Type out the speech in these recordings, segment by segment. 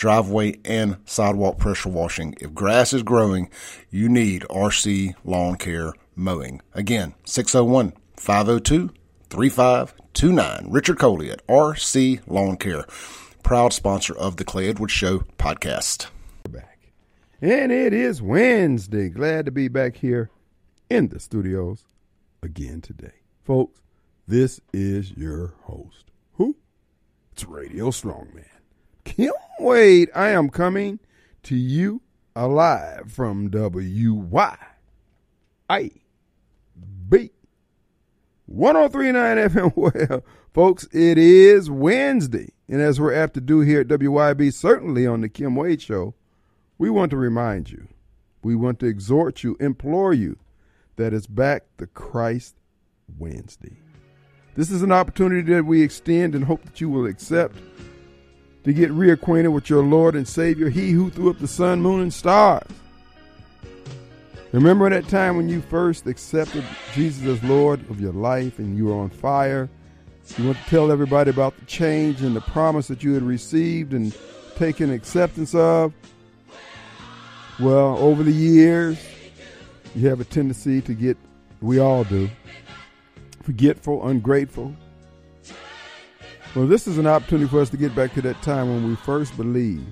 driveway and sidewalk pressure washing. If grass is growing, you need RC Lawn Care Mowing. Again, 601 502 3529. Richard Coley at RC Lawn Care, proud sponsor of the Clay Edwards Show podcast. Back. And it is Wednesday. Glad to be back here in the studios again today. Folks, this is your host. Who? It's Radio Strongman. Kim Wade. I am coming to you alive from WYAB 1039 FM. Well, folks, it is Wednesday. And as we're apt to do here at WYB, certainly on the Kim Wade Show, we want to remind you, we want to exhort you, implore you that it's back the Christ Wednesday. This is an opportunity that we extend and hope that you will accept to get reacquainted with your Lord and Savior, He who threw up the sun, moon, and stars. Remember that time when you first accepted Jesus as Lord of your life and you were on fire? You want to tell everybody about the change and the promise that you had received and taken acceptance of? Well, over the years, you have a tendency to get, we all do, forgetful, ungrateful. Well, this is an opportunity for us to get back to that time when we first believed.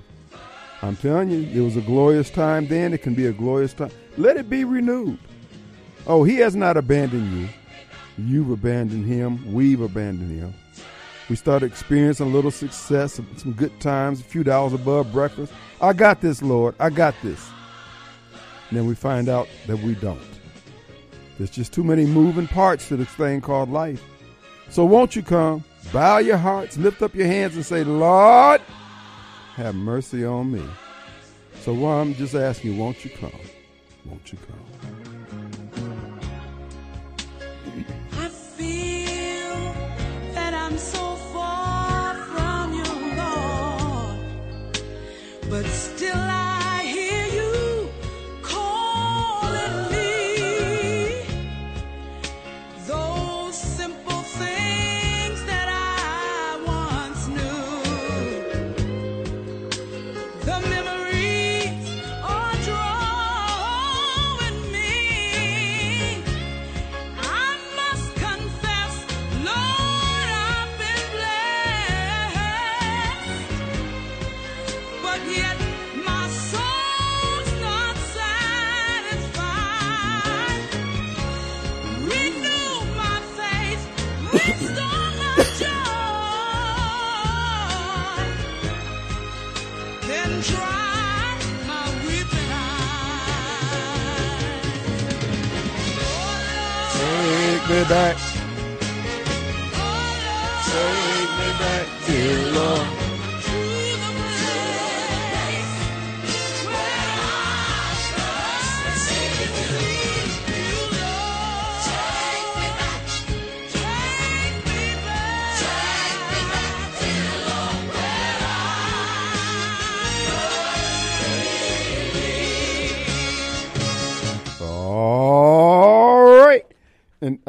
I'm telling you, it was a glorious time then. It can be a glorious time. Let it be renewed. Oh, he has not abandoned you. You've abandoned him. We've abandoned him. We started experiencing a little success, some good times, a few dollars above breakfast. I got this, Lord. I got this. And then we find out that we don't. There's just too many moving parts to this thing called life. So won't you come, bow your hearts, lift up your hands, and say, Lord, have mercy on me. So well, I'm just asking won't you come? Won't you come?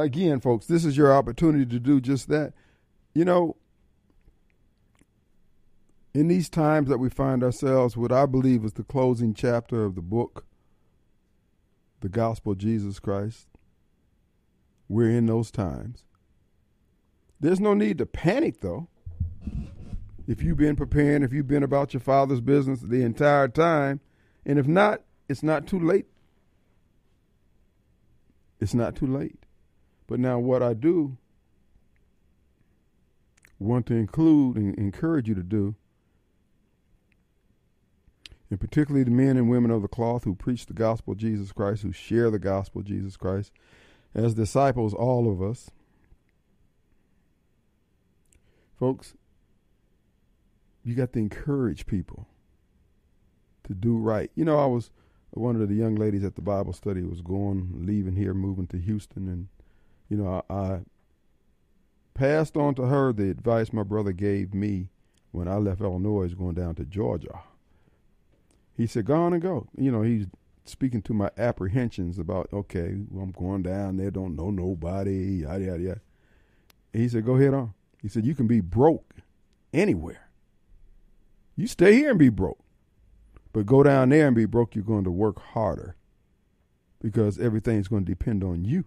Again, folks, this is your opportunity to do just that. You know, in these times that we find ourselves, what I believe is the closing chapter of the book, the gospel of Jesus Christ, we're in those times. There's no need to panic, though. If you've been preparing, if you've been about your father's business the entire time, and if not, it's not too late. It's not too late. But now, what I do want to include and encourage you to do, and particularly the men and women of the cloth who preach the gospel of Jesus Christ, who share the gospel of Jesus Christ, as disciples, all of us, folks, you got to encourage people. to do right. You know, I was one of the young ladies at the Bible study was going, leaving here, moving to Houston, and you know, I, I passed on to her the advice my brother gave me when I left Illinois, going down to Georgia. He said, "Go on and go." You know, he's speaking to my apprehensions about, okay, well, I'm going down there, don't know nobody, yada yada yada. He said, "Go ahead on." He said, "You can be broke anywhere. You stay here and be broke." But go down there and be broke, you're going to work harder because everything's going to depend on you.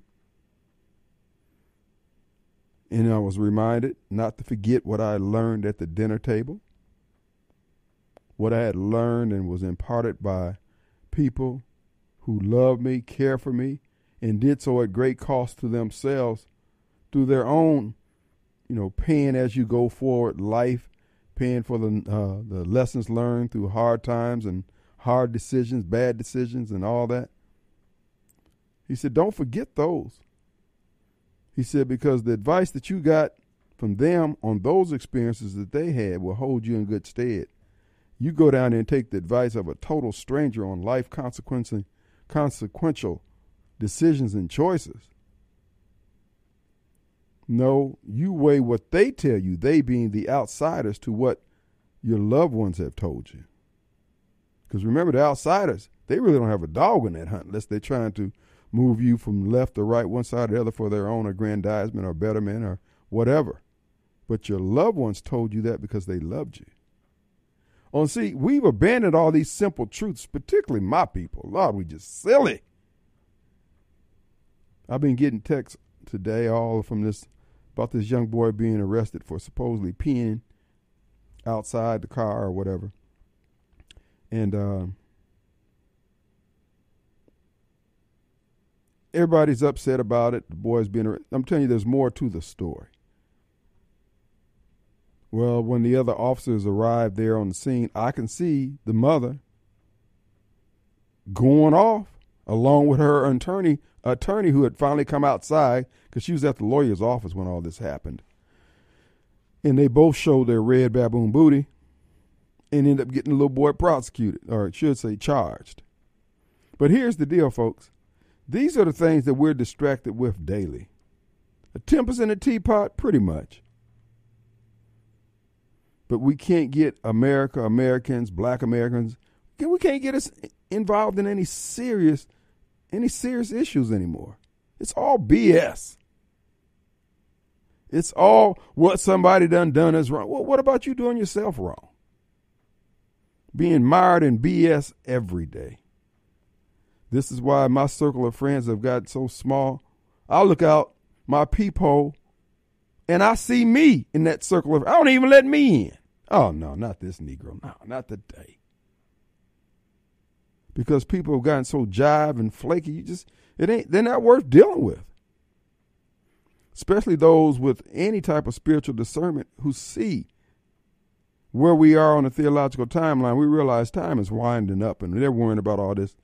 And I was reminded not to forget what I learned at the dinner table, what I had learned and was imparted by people who loved me, cared for me, and did so at great cost to themselves through their own, you know, paying as you go forward life paying for the uh, the lessons learned through hard times and hard decisions, bad decisions, and all that. He said, "Don't forget those." He said, "Because the advice that you got from them on those experiences that they had will hold you in good stead. You go down there and take the advice of a total stranger on life consequential consequential decisions and choices." No, you weigh what they tell you, they being the outsiders, to what your loved ones have told you. Because remember, the outsiders, they really don't have a dog in that hunt unless they're trying to move you from left to right, one side or the other for their own aggrandizement or betterment or whatever. But your loved ones told you that because they loved you. Oh, see, we've abandoned all these simple truths, particularly my people. Lord, we just silly. I've been getting texts today, all from this about this young boy being arrested for supposedly peeing outside the car or whatever. And uh, everybody's upset about it. The boy's being. I'm telling you, there's more to the story. Well, when the other officers arrived there on the scene, I can see the mother going off along with her attorney attorney who had finally come outside because she was at the lawyer's office when all this happened. And they both showed their red baboon booty and ended up getting the little boy prosecuted, or it should say charged. But here's the deal, folks. These are the things that we're distracted with daily. A tempest in a teapot, pretty much. But we can't get America, Americans, black Americans, we can't get us involved in any serious any serious issues anymore. It's all BS. It's all what somebody done done is wrong. Well, what about you doing yourself wrong? Being mired in BS every day. This is why my circle of friends have got so small. I look out my peephole and I see me in that circle of I don't even let me in. Oh no, not this Negro. No, not today because people have gotten so jive and flaky. You just it ain't they're not worth dealing with. Especially those with any type of spiritual discernment who see where we are on the theological timeline. We realize time is winding up, and they're worrying about all this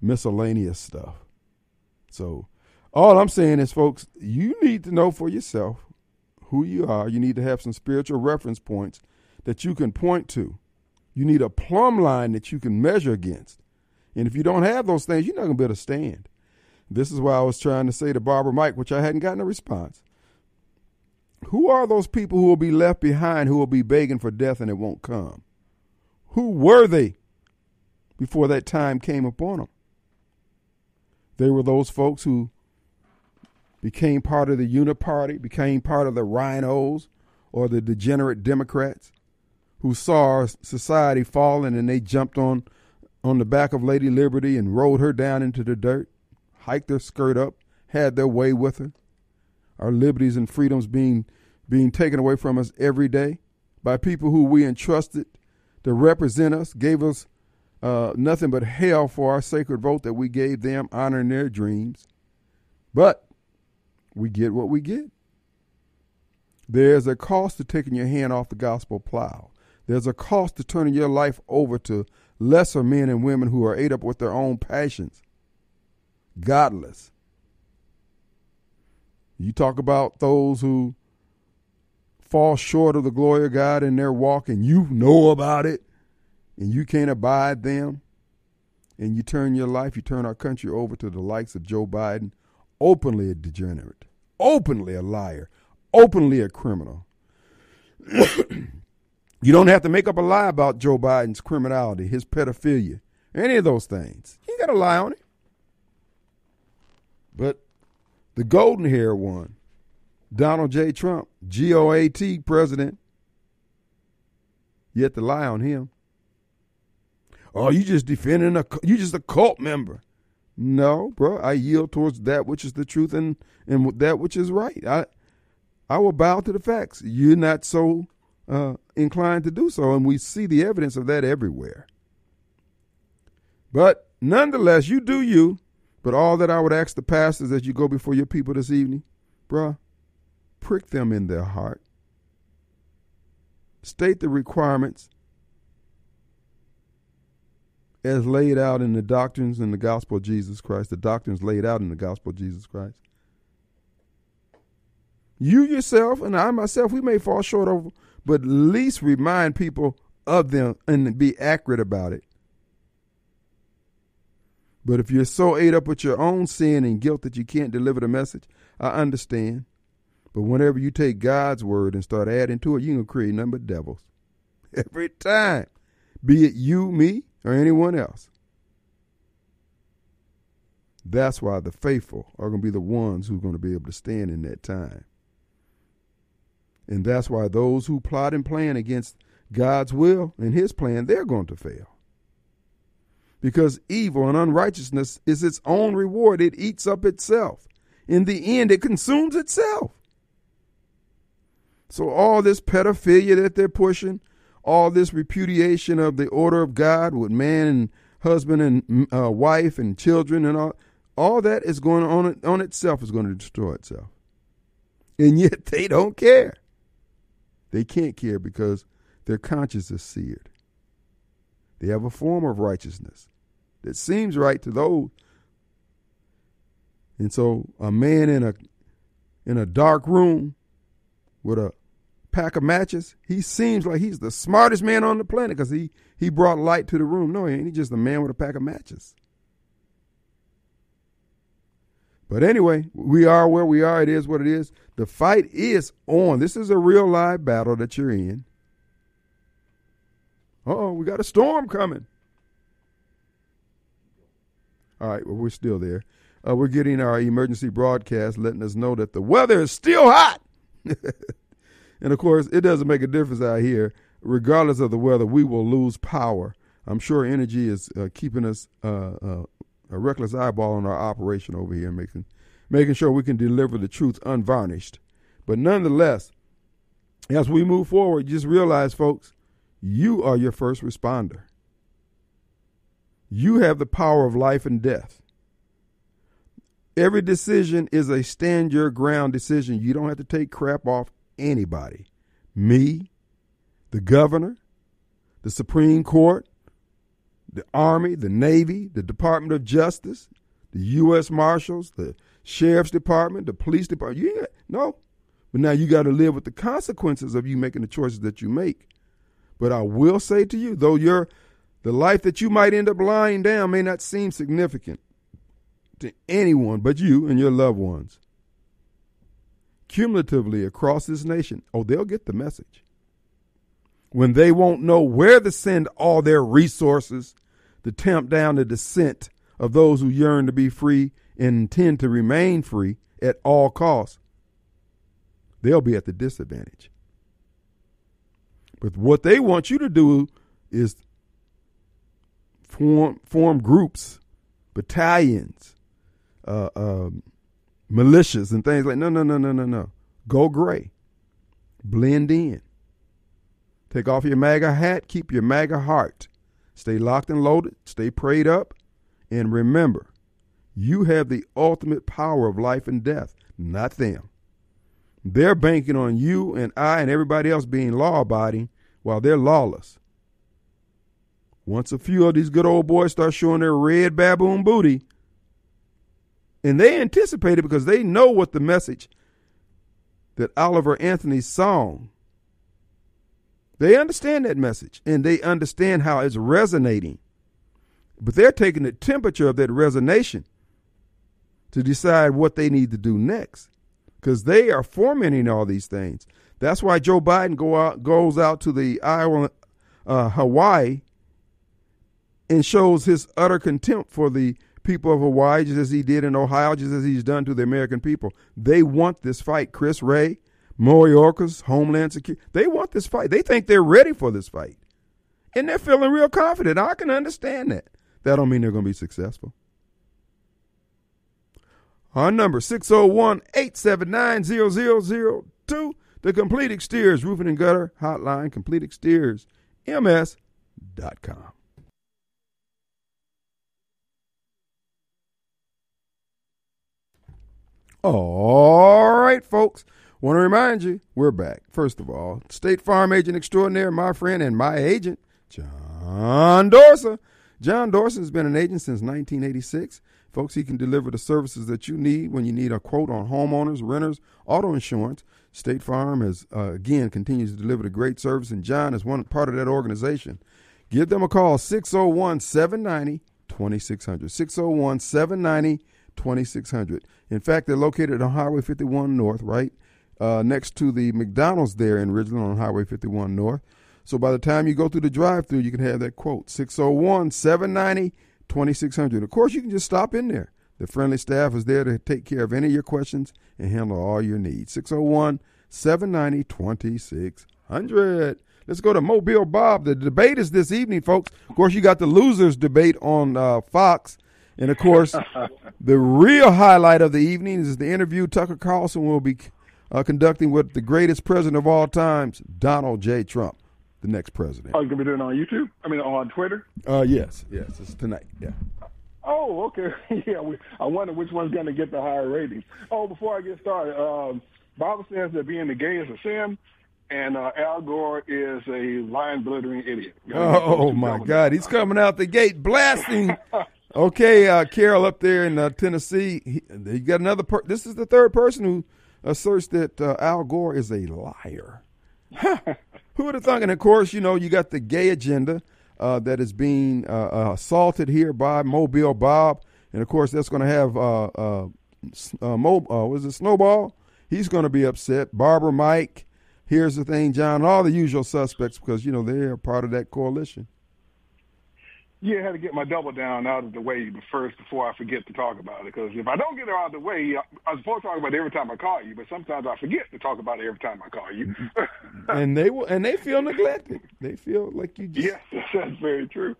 miscellaneous stuff. So, all I'm saying is, folks, you need to know for yourself who you are. You need to have some spiritual reference points that you can point to. You need a plumb line that you can measure against. And if you don't have those things, you're not going to be able to stand. This is why I was trying to say to Barbara Mike, which I hadn't gotten a response. Who are those people who will be left behind who will be begging for death and it won't come? Who were they before that time came upon them? They were those folks who became part of the Uniparty, became part of the RINOs or the degenerate Democrats who saw our society falling and they jumped on on the back of Lady Liberty and rode her down into the dirt, hiked her skirt up, had their way with her. Our liberties and freedoms being being taken away from us every day by people who we entrusted to represent us, gave us uh, nothing but hell for our sacred vote that we gave them, honoring their dreams. But we get what we get. There's a cost to taking your hand off the gospel plow. There's a cost to turning your life over to lesser men and women who are ate up with their own passions, godless. You talk about those who fall short of the glory of God in their walk and you know about it and you can't abide them. and you turn your life, you turn our country over to the likes of Joe Biden, openly a degenerate, openly a liar, openly a criminal. you don't have to make up a lie about Joe Biden's criminality, his pedophilia, any of those things. You ain't got to lie on it. But the golden hair one, Donald J. Trump, GOAT president, you have to lie on him. Oh, you just defending a you just a cult member. No, bro, I yield towards that which is the truth and and that which is right. I I will bow to the facts. You're not so uh, inclined to do so, and we see the evidence of that everywhere. But nonetheless, you do you. But all that I would ask the pastors as you go before your people this evening, bruh, prick them in their heart. State the requirements as laid out in the doctrines in the gospel of Jesus Christ, the doctrines laid out in the gospel of Jesus Christ. You yourself and I myself, we may fall short of, but at least remind people of them and be accurate about it. But if you're so ate up with your own sin and guilt that you can't deliver the message, I understand. But whenever you take God's word and start adding to it, you're going to create nothing but devils. Every time. Be it you, me, or anyone else. That's why the faithful are going to be the ones who are going to be able to stand in that time. And that's why those who plot and plan against God's will and his plan, they're going to fail. Because evil and unrighteousness is its own reward. It eats up itself. In the end, it consumes itself. So all this pedophilia that they're pushing, all this repudiation of the order of God with man and husband and uh, wife and children and all, all that is going on on itself is going to destroy itself. And yet they don't care. They can't care because their conscience is seared. They have a form of righteousness that seems right to those. And so a man in a in a dark room with a pack of matches, he seems like he's the smartest man on the planet because he, he brought light to the room. No, he ain't. He's just a man with a pack of matches. But anyway, we are where we are. It is what it is. The fight is on. This is a real live battle that you're in. oh, we got a storm coming. All right, well, we're still there. Uh, we're getting our emergency broadcast letting us know that the weather is still hot. and of course, it doesn't make a difference out here. Regardless of the weather, we will lose power. I'm sure Entergy is uh, keeping us uh, uh a reckless eyeball on our operation over here, making making sure we can deliver the truth unvarnished. But nonetheless, as we move forward, just realize, folks, you are your first responder. You have the power of life and death. Every decision is a stand your ground decision. You don't have to take crap off anybody. Me, the governor, the Supreme Court, the Army, the Navy, the Department of Justice, the U.S. Marshals, the Sheriff's Department, the Police Department. You no. But now you got to live with the consequences of you making the choices that you make. But I will say to you, though your the life that you might end up lying down may not seem significant to anyone but you and your loved ones. Cumulatively across this nation, oh, they'll get the message. When they won't know where to send all their resources to tamp down the dissent of those who yearn to be free and intend to remain free at all costs, they'll be at the disadvantage. But what they want you to do is form form groups, battalions, uh, um, militias, and things like. No, no, no, no, no, no. Go gray, blend in. Take off your MAGA hat, keep your MAGA heart. Stay locked and loaded, stay prayed up, and remember, you have the ultimate power of life and death, not them. They're banking on you and I and everybody else being law abiding while they're lawless. Once a few of these good old boys start showing their red baboon booty, and they anticipate it because they know what the message that Oliver Anthony's song, they understand that message and they understand how it's resonating. but they're taking the temperature of that resignation to decide what they need to do next because they are fomenting all these things. That's why Joe Biden go out, goes out to the island, uh, Hawaii, and shows his utter contempt for the people of Hawaii, just as he did in Ohio, just as he's done to the American people. They want this fight. Chris Wray, Mayorkas, Homeland Security, they want this fight. They think they're ready for this fight. And they're feeling real confident. I can understand that. That don't mean they're going to be successful. Our number 601-879-0002. The Complete Exteriors Roofing and Gutter Hotline, Complete Exteriors, MS.com. All right, folks. Want to remind you, we're back. First of all, State Farm Agent Extraordinaire, my friend and my agent, John Dorsa. John Dorsa has been an agent since 1986. Folks, he can deliver the services that you need when you need a quote on homeowners, renters, auto insurance. State Farm has, uh, again, continues to deliver the great service, and John is one part of that organization. Give them a call, 601 790 2600. 601 790 2600. In fact, they're located on Highway 51 North, right uh, next to the McDonald's there in Ridgeland on Highway 51 North. So by the time you go through the drive through, you can have that quote 601 790 2600. Of course, you can just stop in there. The friendly staff is there to take care of any of your questions and handle all your needs. 601 790 2600. Let's go to Mobile Bob. The debate is this evening, folks. Of course, you got the losers debate on uh, Fox. And of course, the real highlight of the evening is the interview Tucker Carlson will be uh, conducting with the greatest president of all times, Donald J. Trump, the next president. Oh, you gonna be doing it on YouTube? I mean, on Twitter? Uh, yes, yes, it's tonight. Yeah. Oh, okay. yeah, we, I wonder which one's gonna get the higher ratings. Oh, before I get started, um, Bible says that being the gay is a sin, and uh, Al Gore is a lying, blithering idiot. Oh, gotta get those Oh my. God, he's coming out the gate blasting. Okay, uh, Carol up there in uh, Tennessee, he, he got another. Per- this is the third person who asserts that uh, Al Gore is a liar. Who would have thunk? And of course, you know, you got the gay agenda uh, that is being uh, uh, assaulted here by Mobile Bob, and of course, that's going to have uh, uh, uh, Mo, uh, was it Snowball? He's going to be upset. Barbara Mike. Here's the thing, John. All the usual suspects because you know they're part of that coalition. Yeah, I had to get my double down out of the way first before I forget to talk about it. Because if I don't get it out of the way, I- I'm supposed to talk about it every time I call you, but sometimes I forget to talk about it every time I call you. and they will, and they feel neglected. They feel like you just. yes, that's very true.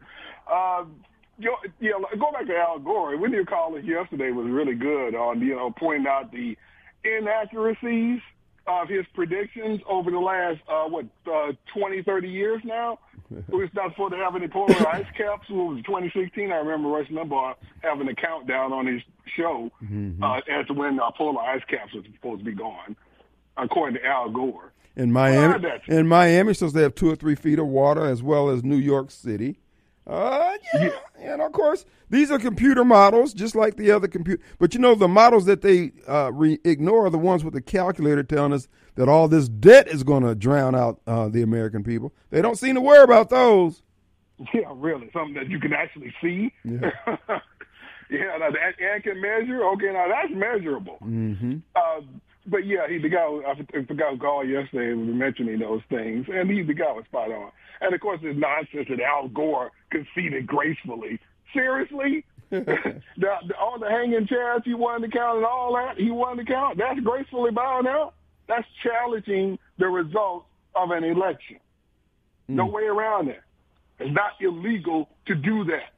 Um, you know, yeah, go back to Al Gore. When your caller yesterday was really good on you know pointing out the inaccuracies of his predictions over the last uh, what uh, 20, 30 years now. We're not supposed to have any polar ice caps. It was 2016. I remember Rush Limbaugh having a countdown on his show uh, as to when uh, polar ice caps was supposed to be gone, according to Al Gore. In Miami, in Miami, supposed to have two or three feet of water, as well as New York City. Uh, yeah. and of course, these are computer models, just like the other computer. But you know, the models that they uh, re- ignore are the ones with the calculator telling us that all this debt is going to drown out uh, the American people. They don't seem to worry about those. Yeah, really, something that you can actually see. Yeah. Yeah, now that and can measure. Okay, now that's measurable. Mm-hmm. Uh, but yeah, he the guy. I forgot who called yesterday was mentioning those things, and he the guy was spot on. And of course, this nonsense that Al Gore conceded gracefully. Seriously, the, the, all the hanging chads he wanted to count and all that he wanted to count. That's gracefully bowing out. That's challenging the results of an election. No hmm. way around that. It's not illegal to do that.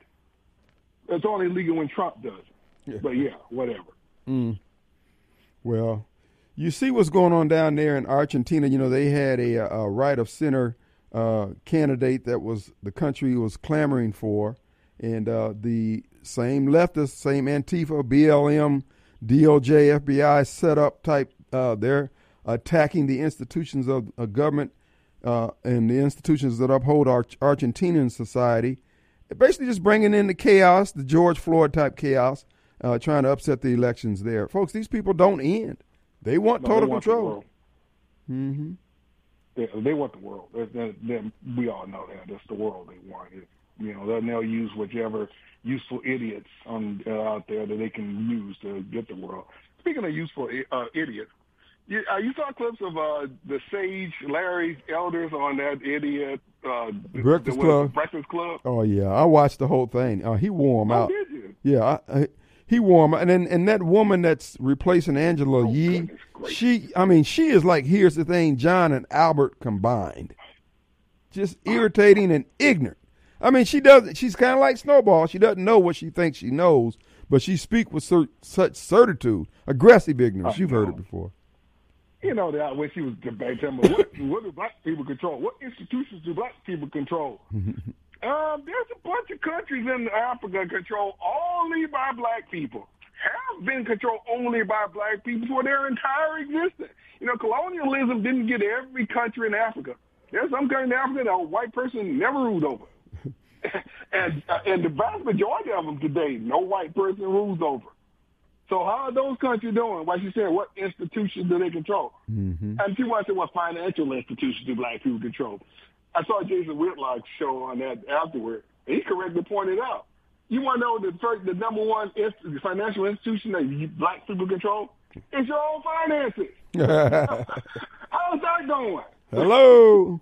It's only illegal when Trump does it. But yeah, whatever. Hmm. Well, you see what's going on down there in Argentina. You know, they had a, a right of center uh, candidate that was the country was clamoring for, and uh, the same leftists, same Antifa, BLM, DOJ, FBI setup type. Uh, they're attacking the institutions of, of government uh, and the institutions that uphold our Argentinian society. Basically, just bringing in the chaos, the George Floyd type chaos, uh, trying to upset the elections there. Folks, these people don't end. They want No, total they want control. world. Mm-hmm. They, they want the world. They, they, they, we all know that. That's the world they want. It, You know, then they'll use whichever useful idiots on uh, out there that they can use to get the world. Speaking of useful uh, idiots, you, uh, you saw clips of uh, the sage Larry Elders on that idiot uh, Breakfast the, Club. Breakfast Club. Oh yeah, I watched the whole thing. Uh, he wore him Oh, out. did you? Yeah, I, I, he wore him, and then and that woman that's replacing Angela oh, Yee, Oh, gracious. she, I mean, she is like here's the thing, John and Albert combined, just oh. irritating and ignorant. I mean, she doesn't. She's kind of like Snowball. She doesn't know what she thinks she knows, but she speaks with cer- such certitude, aggressive ignorance. Oh, You've heard it before. You know that when she was debating, what, what do black people control? What institutions do black people control? um, there's a bunch of countries in Africa controlled only by black people. Have been controlled only by black people for their entire existence. You know, colonialism didn't get every country in Africa. There's some country in Africa that a white person never ruled over. and uh, and the vast majority of them today, no white person rules over. So how are those countries doing? Like you said, what institutions do they control? Mm-hmm. And people want to say, what financial institutions do black people control? I saw Jason Whitlock's show on that afterward, and he correctly pointed out. You want to know the first, the number one inst- financial institution that you, black people control? It's your own finances. How's that going? Hello.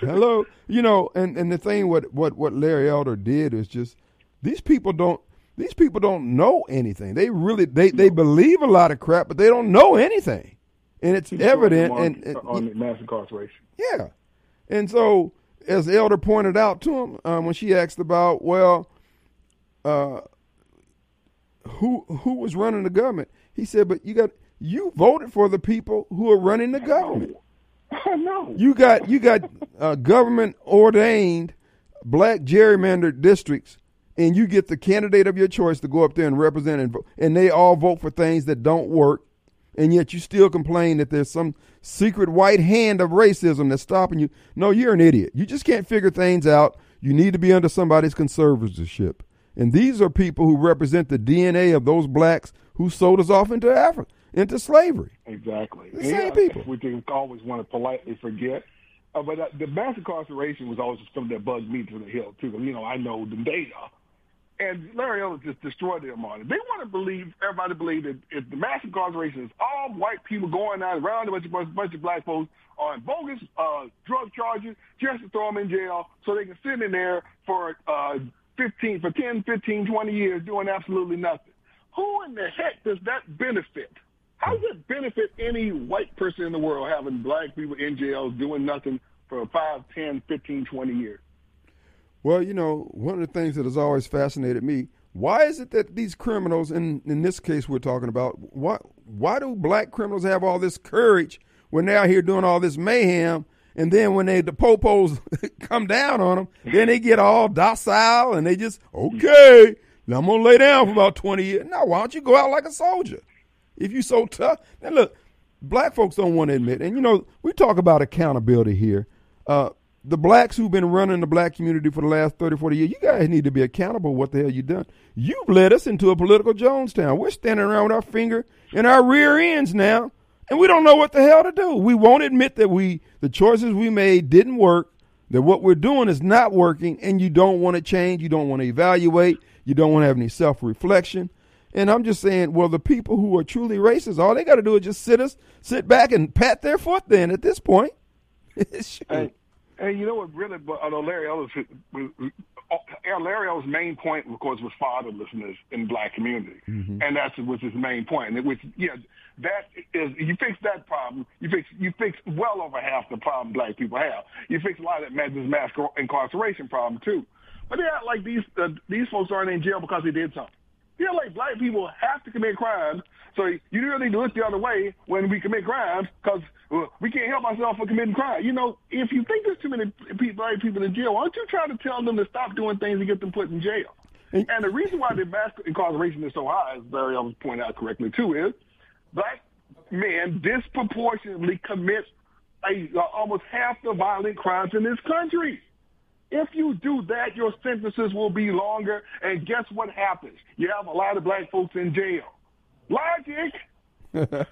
Hello. You know, and, and the thing what, what, what Larry Elder did is just these people don't these people don't know anything. They really they, they believe a lot of crap, but they don't know anything. And it's evident on, and, and on mass incarceration. yeah. And so as Elder pointed out to him, um, when she asked about, well, uh, who who was running the government, he said, But you got you voted for the people who are running the government. No. You got you got uh, government ordained black gerrymandered districts, and you get the candidate of your choice to go up there and represent, and, vote, and they all vote for things that don't work, and yet you still complain that there's some secret white hand of racism that's stopping you. No, you're an idiot. You just can't figure things out. You need to be under somebody's conservatorship, and these are people who represent the DNA of those blacks who sold us off into Africa, into slavery. Exactly. The same people. Which they always want to politely forget. Uh, but uh, the mass incarceration was always something that bugged me to the hill, too. You know, I know the data. And Larry Ellis just destroyed them it. They want to believe, everybody believe that if the mass incarceration is all white people going out around a bunch of, bunch, bunch of black folks on bogus uh, drug charges just to throw them in jail so they can sit in there for uh, 15, for 10, 15, 20 years doing absolutely nothing. Who in the heck does that benefit? How does it benefit any white person in the world having black people in jails doing nothing for 5, 10, 15, 20 years? Well, you know, one of the things that has always fascinated me, why is it that these criminals, in in this case we're talking about, why why do black criminals have all this courage when they're out here doing all this mayhem, and then when they the popos come down on them, then they get all docile and they just okay, now I'm gonna lay down for about twenty years. Now, why don't you go out like a soldier? If you so tough, now look, black folks don't want to admit, and you know, we talk about accountability here. Uh, the blacks who've been running the black community for the last 30, 40 years, you guys need to be accountable what the hell you done. You've led us into a political Jonestown. We're standing around with our finger in our rear ends now, and we don't know what the hell to do. We won't admit that we the choices we made didn't work, that what we're doing is not working, and you don't want to change, you don't want to evaluate, you don't want to have any self-reflection. And I'm just saying, well, the people who are truly racist, all they got to do is just sit us, sit back and pat their foot. Then at this point, Shoot. And, and you know what really, but although Larry Ellis, was, uh, Larry Ellis' main point, of course, was fatherlessness in black community, and that's was his main point. And it which, yeah, that is you fix that problem, you fix you fix well over half the problem black people have. You fix a lot of that this mass incarceration problem too. But they act like these uh, these folks aren't in jail because they did something. Yeah, like black people have to commit crimes, so you really need to look the other way when we commit crimes because uh, we can't help ourselves for committing crime. You know, if you think there's too many people, black people in jail, why don't you try to tell them to stop doing things and get them put in jail? And the reason why the mass incarceration is so high, as Barry Ellis pointed out correctly too, is black men disproportionately commit a, uh, almost half the violent crimes in this country. If you do that, your sentences will be longer. And guess what happens? You have a lot of black folks in jail. Logic.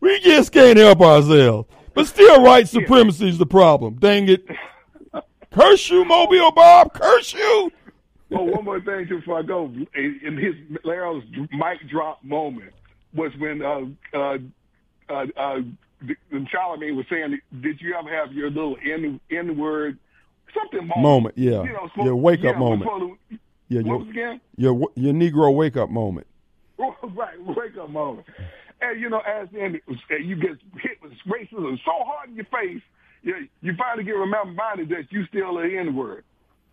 we just can't help ourselves. But still, white supremacy is the problem. Dang it. Curse you, Mobile Bob. Curse you. Oh, one more thing too before I go. In his Larry's mic drop moment was when uh, uh, uh, uh, when Charlamagne was saying, "Did you ever have your little N N word something moment?" Moment, yeah. You know, Your wake-up yeah, moment. to- Yeah, what your, your your Negro wake up moment. right, wake up moment. And you know, as in you get hit with racism so hard in your face, you, you finally get reminded that you still an N word.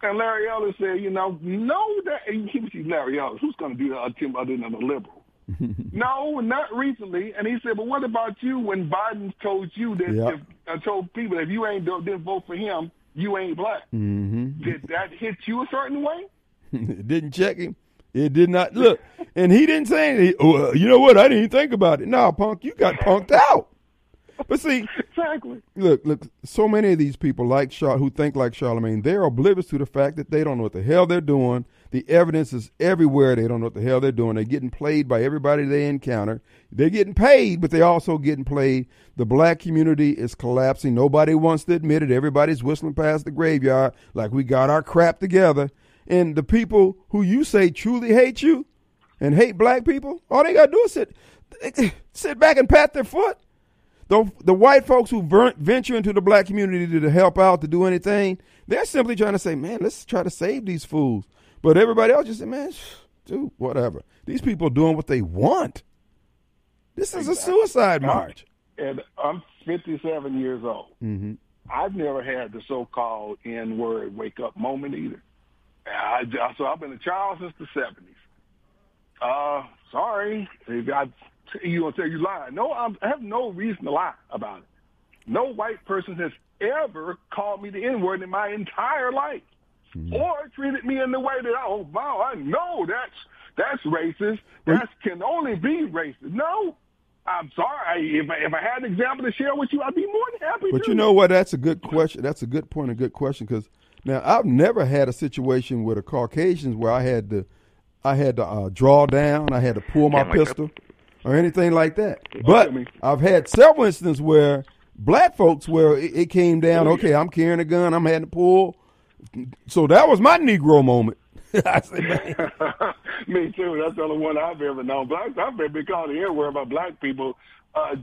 And Larry Ellis said, you know, no, that and he was Larry Ellis. Who's going to do that to him other than a liberal? no, not recently. And he said, but what about you when Biden told you that Yep. if uh, told people if you ain't didn't vote for him, you ain't black? Mm-hmm. Did that hit you a certain way? it didn't check him. It did not look, and he didn't say anything. Uh, you know what? I didn't even think about it. Nah, punk, you got punked out. But see, Exactly. look, look. So many of these people like Char- who think like Charlamagne, they're oblivious to the fact that they don't know what the hell they're doing. The evidence is everywhere. They don't know what the hell they're doing. They're getting played by everybody they encounter. They're getting paid, but they're also getting played. The black community is collapsing. Nobody wants to admit it. Everybody's whistling past the graveyard like we got our crap together. And the people who you say truly hate you and hate black people, all they gotta do is sit sit back and pat their foot. The, the white folks who venture into the black community to, to help out, to do anything, they're simply trying to say, man, let's try to save these fools. But everybody else just say, man, sh- dude, whatever. These people are doing what they want. This is a suicide march. and I'm 57 years old. Mm-hmm. I've never had the so-called N-word wake-up moment either. I, so I've been a child since the 70s. Uh, sorry, if I, you gonna tell you lying? No, I'm, I have no reason to lie about it. No white person has ever called me the N-word in my entire life, or treated me in the way that I, oh wow, I know that's that's racist. That can only be racist. No, I'm sorry. If I, if I had an example to share with you, I'd be more than happy. But you know what? That's a good question. That's a good point, a good question. Because now I've never had a situation with a Caucasians where I had to, I had to uh, draw down, I had to pull my like that. pistol, or anything like that. But. I've had several instances where black folks where it, it came down. Okay, I'm carrying a gun. I'm having to pull. So that was my Negro moment. I said, man, Me too. That's the only one I've ever known. Black, I've been called the N-word by black people. Uh,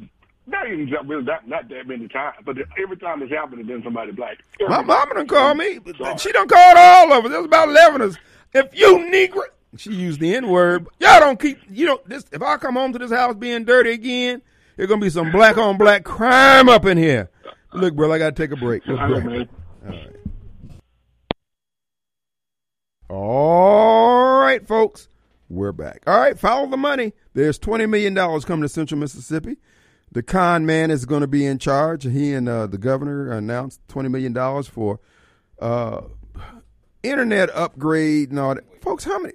not even that- really not, not that many times, but every time it's happened, it's been somebody black. my Every- mama done called me. Sorry. She done called all of us. There's about eleven of us. If you Negro, she used the N word. Y'all don't keep. You know this. If I come home to this house being dirty again, there's gonna be some black on black crime up in here. Look, bro, I gotta take a break. Let's I know, break. man. All right, folks, we're back. All right, follow the money. There's twenty million dollars coming to Central Mississippi. The con man is going to be in charge. He and uh, the governor announced twenty million dollars for uh, internet upgrade and all that. Folks, how many?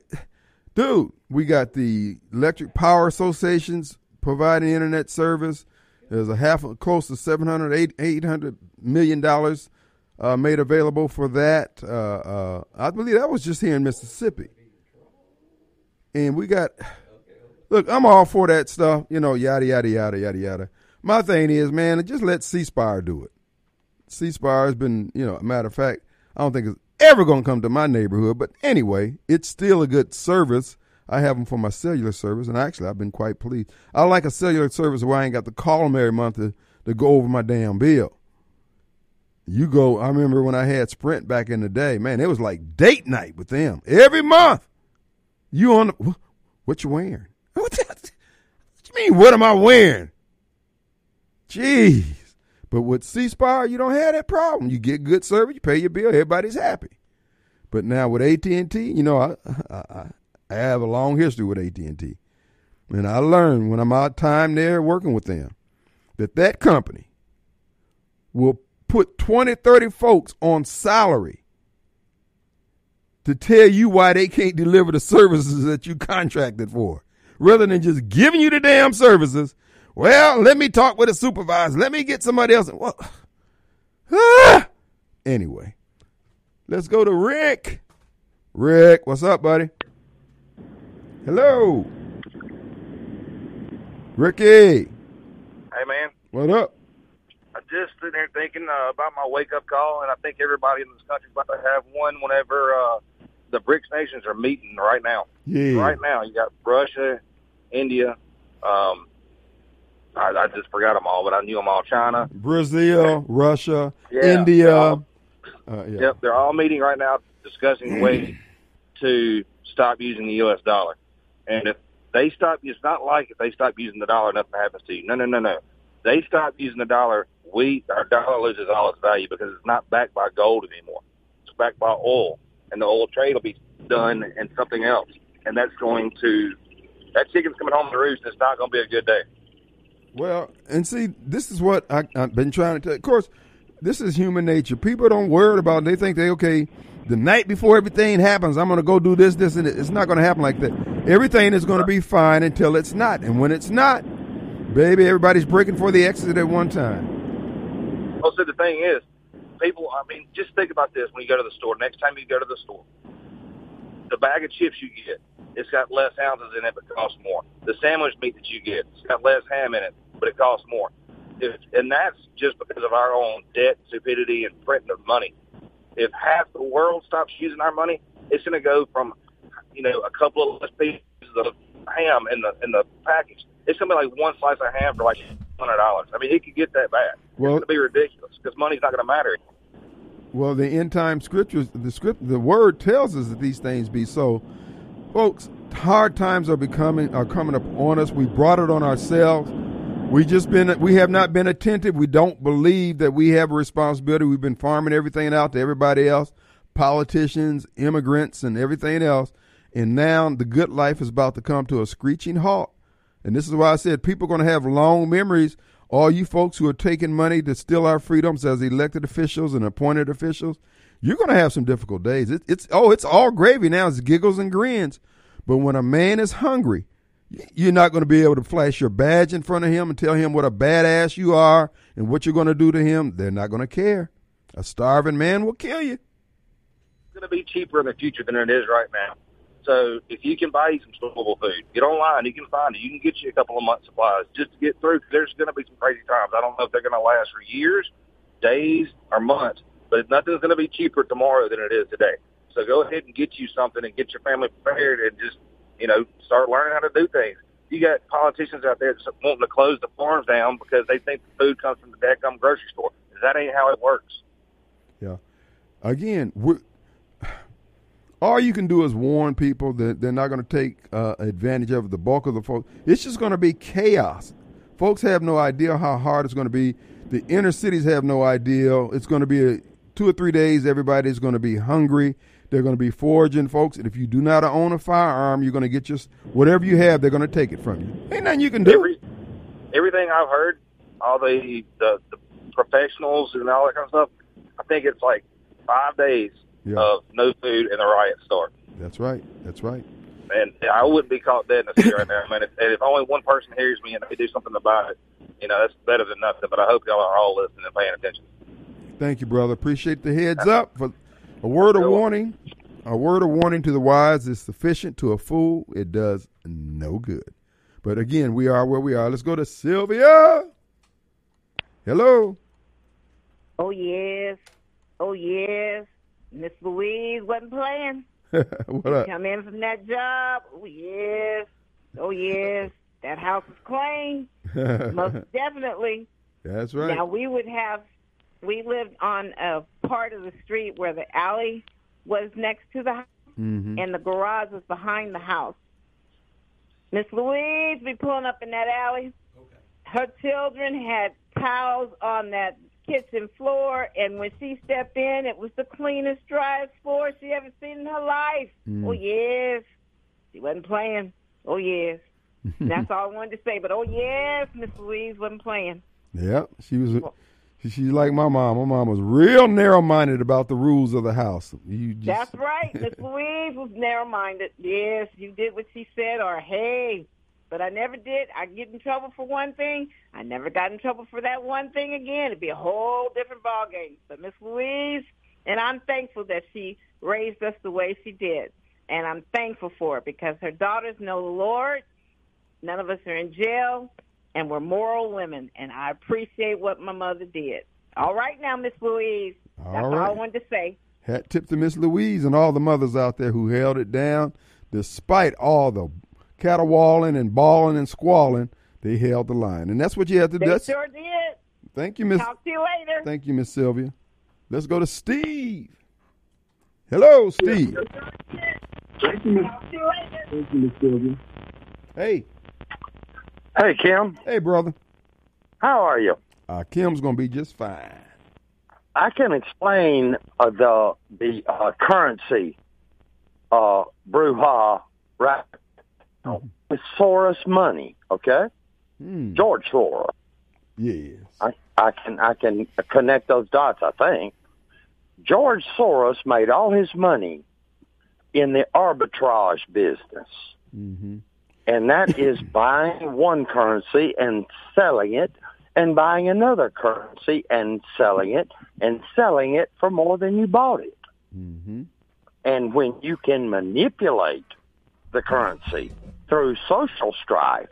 Dude, we got the Electric Power Associations providing internet service. There's a half, of, close to 700, 800 million dollars uh, made available for that. Uh, uh, I believe that was just here in Mississippi. And we got, look, I'm all for that stuff, you know, yada, yada, yada, yada, yada. My thing is, man, just let C Spire do it. C Spire has been, you know, a matter of fact, I don't think it's ever going to come to my neighborhood. But anyway, it's still a good service. I have them for my cellular service, and actually, I've been quite pleased. I like a cellular service where I ain't got to call them every month to, to go over my damn bill. You go, I remember when I had Sprint back in the day, man, it was like date night with them every month. You on the, what you wearing? What, the- what you mean, what am I wearing? Jeez. But with C Spire, you don't have that problem. You get good service, you pay your bill, everybody's happy. But now with AT and T, you know, I, I I have a long history with AT and T, and I learned when I'm out time there working with them that that company will put 20, 30 folks on salary to tell you why they can't deliver the services that you contracted for, rather than just giving you the damn services. Well, let me talk with a supervisor. Let me get somebody else. Well, ah! Anyway, let's go to Rick. Rick, what's up, buddy? Hello. Ricky, Hey man, what up? I just sitting here thinking uh, about my wake up call, and I think everybody in this country is about to have one whenever uh, the BRICS nations are meeting right now. Yeah. Right now, you got Russia, India. Um, I, I just forgot them all, but I knew them all. China. Brazil, Russia, Yeah, India. they're all- uh, yeah. Yep, they're all meeting right now discussing ways to stop using the U.S. dollar. And if they stop, it's not like if they stop using the dollar, nothing happens to you. No, no, no, no. They stop using the dollar, we our dollar loses all its value because it's not backed by gold anymore. It's backed by oil, and the oil trade will be done in something else, and that's going to that chicken's coming home to roost. It's not going to be a good day. Well, and see, this is what I, I've been trying to tell. Of course, this is human nature. People don't worry about. It. They think they okay. The night before everything happens, I'm going to go do this, this, and it. it's not going to happen like that. Everything is going to be fine until it's not, and when it's not, baby, everybody's breaking for the exit at one time. Also, the thing is, people. I mean, just think about this when you go to the store. Next time you go to the store, the bag of chips you get, it's got less ounces in it, but costs more. The sandwich meat that you get, it's got less ham in it, but it costs more. If, and that's just because of our own debt, stupidity, and printing of money. If half the world stops using our money, it's going to go from, you know, a couple of less pieces of ham in the in the package. It's going to be like one slice of ham for like hundred dollars. I mean, it could get that bad. Well- it's going to be ridiculous because money's not going to matter. Well, the end time scriptures, the script, the word tells us that these things be so. Folks, hard times are becoming are coming up on us. We brought it on ourselves. We just been we have not been attentive. We don't believe that we have a responsibility. We've been farming everything out to everybody else, politicians, immigrants, and everything else. And now the good life is about to come to a screeching halt. And this is why I said people are going to have long memories. All you folks who are taking money to steal our freedoms as elected officials and appointed officials, you're going to have some difficult days. It, it's oh, it's all gravy now. It's giggles and grins. But when a man is hungry, you're not going to be able to flash your badge in front of him and tell him what a badass you are and what you're going to do to him. They're not going to care. A starving man will kill you. It's going to be cheaper in the future than it is right now. So if you can buy you some storeable food, get online. You can find it. You can get you a couple of months' supplies just to get through. There's going to be some crazy times. I don't know if they're going to last for years, days, or months, but nothing's going to be cheaper tomorrow than it is today. So go ahead and get you something and get your family prepared and just, you know, start learning how to do things. You got politicians out there that's wanting to close the farms down because they think the food comes from the dadgum grocery store. That ain't how it works. Yeah. Again, we're, all you can do is warn people that they're not going to take uh, advantage of the bulk of the folks. It's just going to be chaos. Folks have no idea how hard it's going to be. The inner cities have no idea. It's going to be a, two or three days. Everybody's going to be hungry. They're going to be foraging, folks. And if you do not own a firearm, you're going to get your whatever you have. They're going to take it from you. Ain't nothing you can do. Every, everything I've heard, all the, the the professionals and all that kind of stuff, I think it's like five days Yeah. of no food and the riot start. That's right. That's right. And I wouldn't be caught dead in the street right now. I mean, if, if only one person hears me and they do something about it, you know, that's better than nothing. But I hope y'all are all listening and paying attention. Thank you, brother. Appreciate the heads up. For a word of warning, a word of warning to the wise is sufficient. To a fool, it does no good. But again, we are where we are. Let's go to Sylvia. Hello. Oh yes, oh yes. Miss Louise wasn't playing. what up? Come in from that job. Oh yes, oh yes. That house is clean, most definitely. That's right. Now we would have, we lived on a part of the street where the alley was next to the house, Mhm. and the garage was behind the house. Miss Louise be pulling up in that alley. Her children had towels on that kitchen floor, and when she stepped in, it was the cleanest, driest floor she ever seen in her life. Mm. Oh yes, she wasn't playing. Oh yes, that's all I wanted to say. But oh yes, Miss Louise wasn't playing. Yep. She was. She, she's like my mom. My mom was real narrow-minded about the rules of the house. You just, That's right. Miss Louise was narrow-minded. Yes, you did what she said, or hey. But I never did. I get in trouble for one thing. I never got in trouble for that one thing again. It'd be a whole different ballgame. But Miss Louise, and I'm thankful that she raised us the way she did. And I'm thankful for it because her daughters know the Lord. None of us are in jail. and we're moral women, and I appreciate what my mother did. All right, now, Miss Louise. All That's all I wanted to say. Hat tip to Miss Louise and all the mothers out there who held it down despite all the caterwauling and bawling and squalling. They held the line, and that's what you have to do. They That's- sure did. Thank you, Miss. Talk to you later. Thank you, Miss Sylvia. Let's go to Steve. Hello, Steve. Talk to you later. Hey, Hey, Kim. hey, brother. How are you? Uh, Kim's gonna be just fine. I can explain uh, the the uh, currency uh, brouhaha right. It's Soros money, okay? Hmm. George Soros. Yes. I, I can I can connect those dots. I think George Soros made all his money in the arbitrage business, hmm and that is buying one currency and selling it, and buying another currency and selling it, and selling it for more than you bought it. hmm And when you can manipulate the currency through social strife,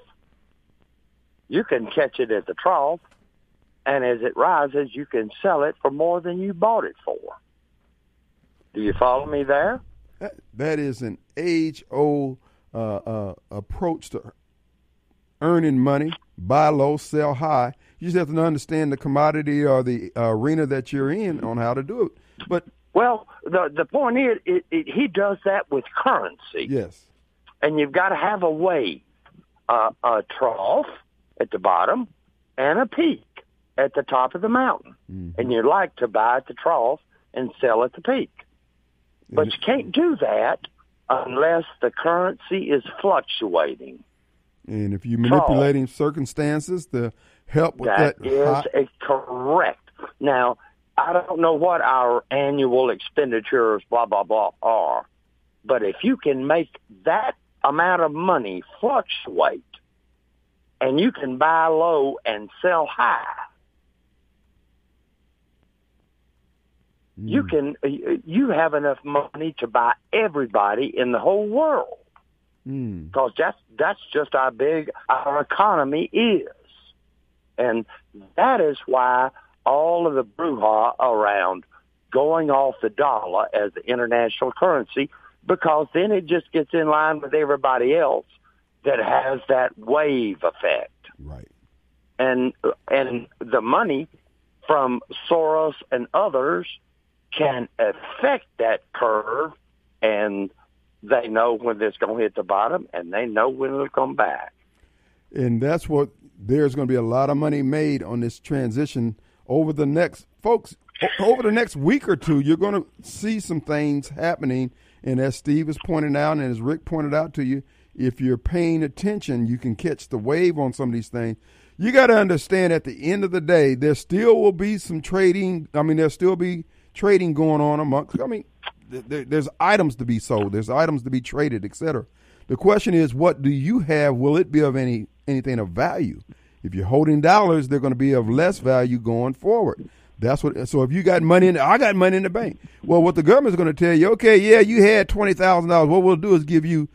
you can catch it at the trough, and as it rises, you can sell it for more than you bought it for. Do you follow me there? That, that is an age-old uh, uh, approach to earning money. Buy low, sell high. You just have to understand the commodity or the uh, arena that you're in on how to do it. But Well, the the point is, it, it, he does that with currency. yes, and you've got to have a way, uh, a trough at the bottom and a peak at the top of the mountain. And you like to buy at the trough and sell at the peak. But you can't do that unless the currency is fluctuating. and if you're manipulating circumstances to help with that, That is high- a correct. Now, I don't know what our annual expenditures, blah, blah, blah, are, but if you can make that amount of money fluctuate and you can buy low and sell high, you can you have enough money to buy everybody in the whole world. Mm. because that's that's just how big our economy is, and that is why all of the brouhaha around going off the dollar as the international currency, because then it just gets in line with everybody else that has that wave effect, right. and and the money from Soros and others can affect that curve and they know when it's going to hit the bottom and they know when it'll come back. and that's what there's going to be a lot of money made on this transition over the next folks over the next week or two you're going to see some things happening and as steve is pointing out and as rick pointed out to you if you're paying attention you can catch the wave on some of these things you got to understand at the end of the day there still will be some trading i mean there'll still be trading going on amongst i mean there, there's items to be sold there's items to be traded etc the question is, what do you have? Will it be of any anything of value? If you're holding dollars, they're going to be of less value going forward. That's what. So if you got money in, I got money in the bank. Well, what the government's going to tell you, okay, yeah, you had twenty thousand dollars. What we'll do is give you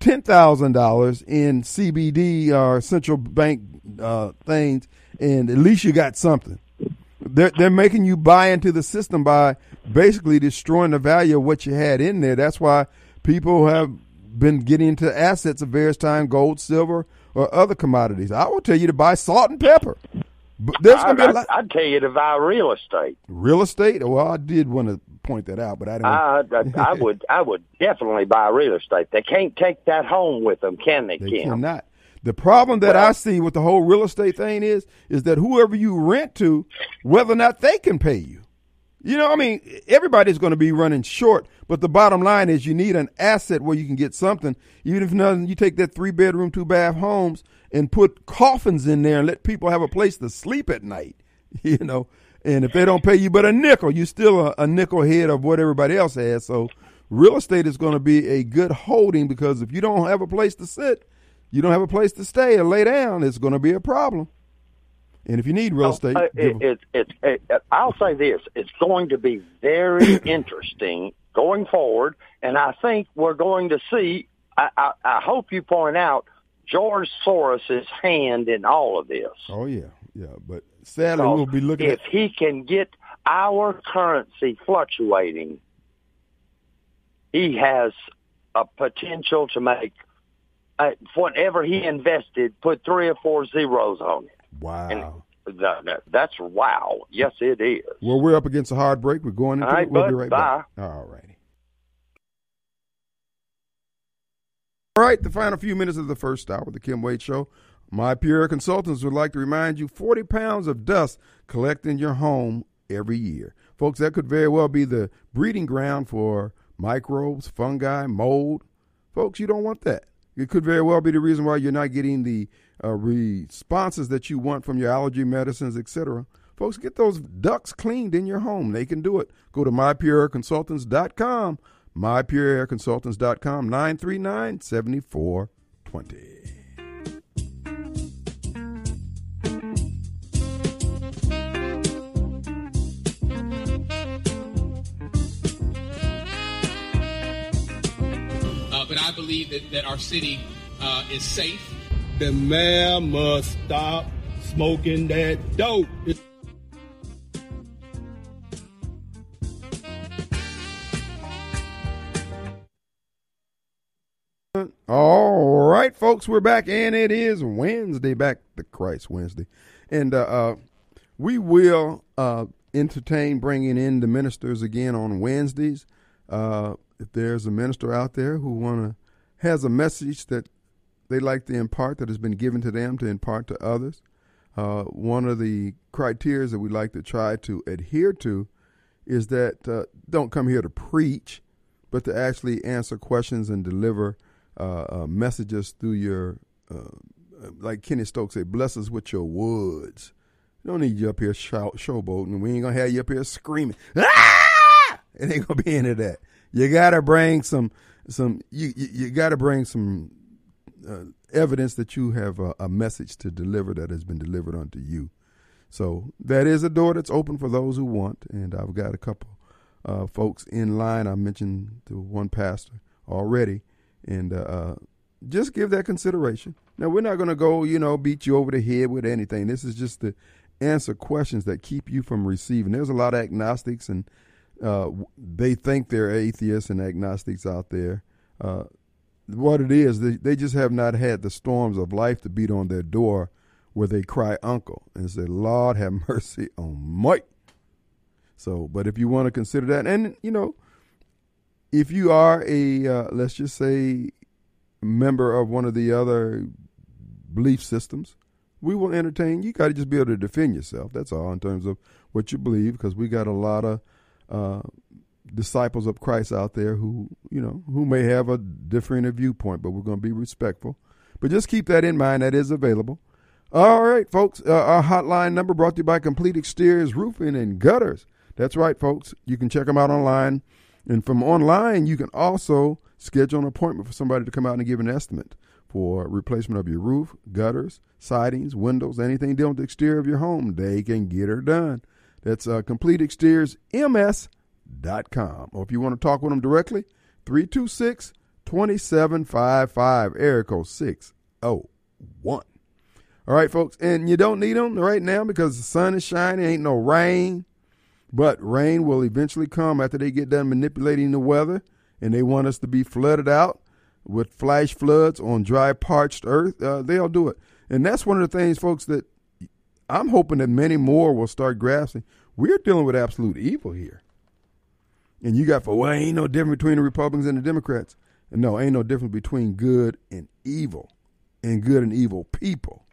ten thousand dollars in CBD or central bank uh, things, and at least you got something. They're they're making you buy into the system by basically destroying the value of what you had in there. That's why people have been getting into assets of various time, gold, silver, or other commodities. I will tell you to buy salt and pepper. There's to be a I'd, lot I'd tell you to buy real estate. real estate. Well, I did want to point that out, but I didn't. I, I, I would I would definitely buy real estate. They can't take that home with them, can they, They Kim? cannot. The problem that I see with the whole real estate thing is, is that whoever you rent to, whether or not they can pay you. You know, I mean, everybody's going to be running short, but the bottom line is you need an asset where you can get something. Even if nothing, you take that three bedroom, two bath homes and put coffins in there and let people have a place to sleep at night. You know, and if they don't pay you but a nickel, you're still a, a nickel head of what everybody else has. So, real estate is going to be a good holding because if you don't have a place to sit, you don't have a place to stay or lay down, it's going to be a problem. And if you need real estate, Uh, it, it, it, it, I'll say this: it's going to be very interesting going forward, and I think we're going to see. I, I, I hope you point out George Soros's hand in all of this. Oh yeah, yeah. But sadly, So we'll be looking if at. he can get our currency fluctuating, he has a potential to make uh, whatever he invested, put three or four zeros on it. Wow. That- that's wow. Yes, it is. Well, we're up against a hard break. We're going into All right, it. We'll be right back. All righty. All right, the final few minutes of the first hour of the Kim Wade Show. My Pure Consultants would like to remind you 40 pounds of dust collect in your home every year. Folks, that could very well be the breeding ground for microbes, fungi, mold. Folks, you don't want that. It could very well be the reason why you're not getting the uh, responses that you want from your allergy medicines, etc. Folks, get those ducts cleaned in your home. They can do it. Go to mypureconsultants.com, mypureconsultants.com, 939 7420. Uh, but I believe that, that our city uh, is safe. The mayor must stop smoking that dope. All right, folks, we're back, and it is Wednesday, back to Christ Wednesday, and uh, uh, we will uh, entertain bringing in the ministers again on Wednesdays. Uh, if there's a minister out there who wanna has a message that they like to impart that has been given to them to impart to others, uh, one of the criteria that we like to try to adhere to is that uh, don't come here to preach, but to actually answer questions and deliver uh, uh, messages through your, uh, like Kenny Stokes said, bless us with your words. We don't need you up here shout, showboating. We ain't gonna have you up here screaming. Ah! It ain't gonna be any of that. You gotta bring some, some. You you, you gotta bring some uh, evidence that you have a, a message to deliver that has been delivered unto you. So that is a door that's open for those who want, and I've got a couple uh, folks in line. I mentioned to one pastor already, and uh, uh, just give that consideration. Now we're not going to go, you know, beat you over the head with anything. This is just to answer questions that keep you from receiving. There's a lot of agnostics, and uh, they think they're atheists and agnostics out there. Uh, what it is, they, they just have not had the storms of life to beat on their door where they cry uncle and say, Lord have mercy on Mike. So, but if you want to consider that, and you know, if you are a, uh, let's just say, member of one of the other belief systems, we will entertain. You got to just be able to defend yourself. That's all in terms of what you believe, because we got a lot of uh, disciples of Christ out there who, you know, who may have a different viewpoint, but we're going to be respectful. But just keep that in mind. That is available. All right, folks. Uh, our hotline number brought to you by Complete Exteriors Roofing and Gutters. That's right, folks. You can check them out online. And from online, you can also schedule an appointment for somebody to come out and give an estimate for replacement of your roof, gutters, sidings, windows, anything dealing with the exterior of your home. They can get her done. That's uh, CompleteExteriorsMS.com. Or if you want to talk with them directly, 326 2755, area code 601. All right, folks. And you don't need them right now because the sun is shining, ain't no rain. But rain will eventually come after they get done manipulating the weather and they want us to be flooded out with flash floods on dry, parched earth. Uh, they'll do it. And that's one of the things, folks, that I'm hoping that many more will start grasping. We're dealing with absolute evil here. And you got for, well, ain't no difference between the Republicans and the Democrats. And no, ain't no difference between good and evil and good and evil people.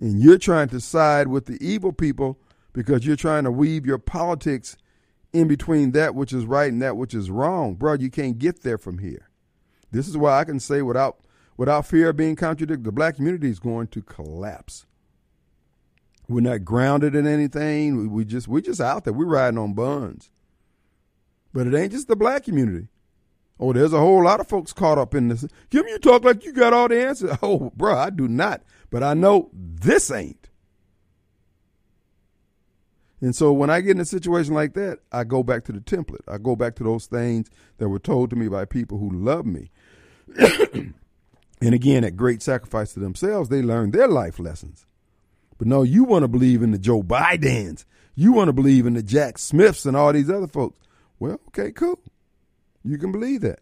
And you're trying to side with the evil people because you're trying to weave your politics in between that which is right and that which is wrong. Bro, you can't get there from here. This is why I can say without without fear of being contradicted, the black community is going to collapse. We're not grounded in anything. We, we just we just out there. We're riding on buns. But it ain't just the black community. Oh, there's a whole lot of folks caught up in this. Kim, you talk like you got all the answers. Oh, bro, I do not. But I know this ain't. And so when I get in a situation like that, I go back to the template. I go back to those things that were told to me by people who love me. And again, at great sacrifice to themselves, they learned their life lessons. But no, you want to believe in the Joe Bidens. You want to believe in the Jack Smiths and all these other folks. Well, okay, cool. You can believe that.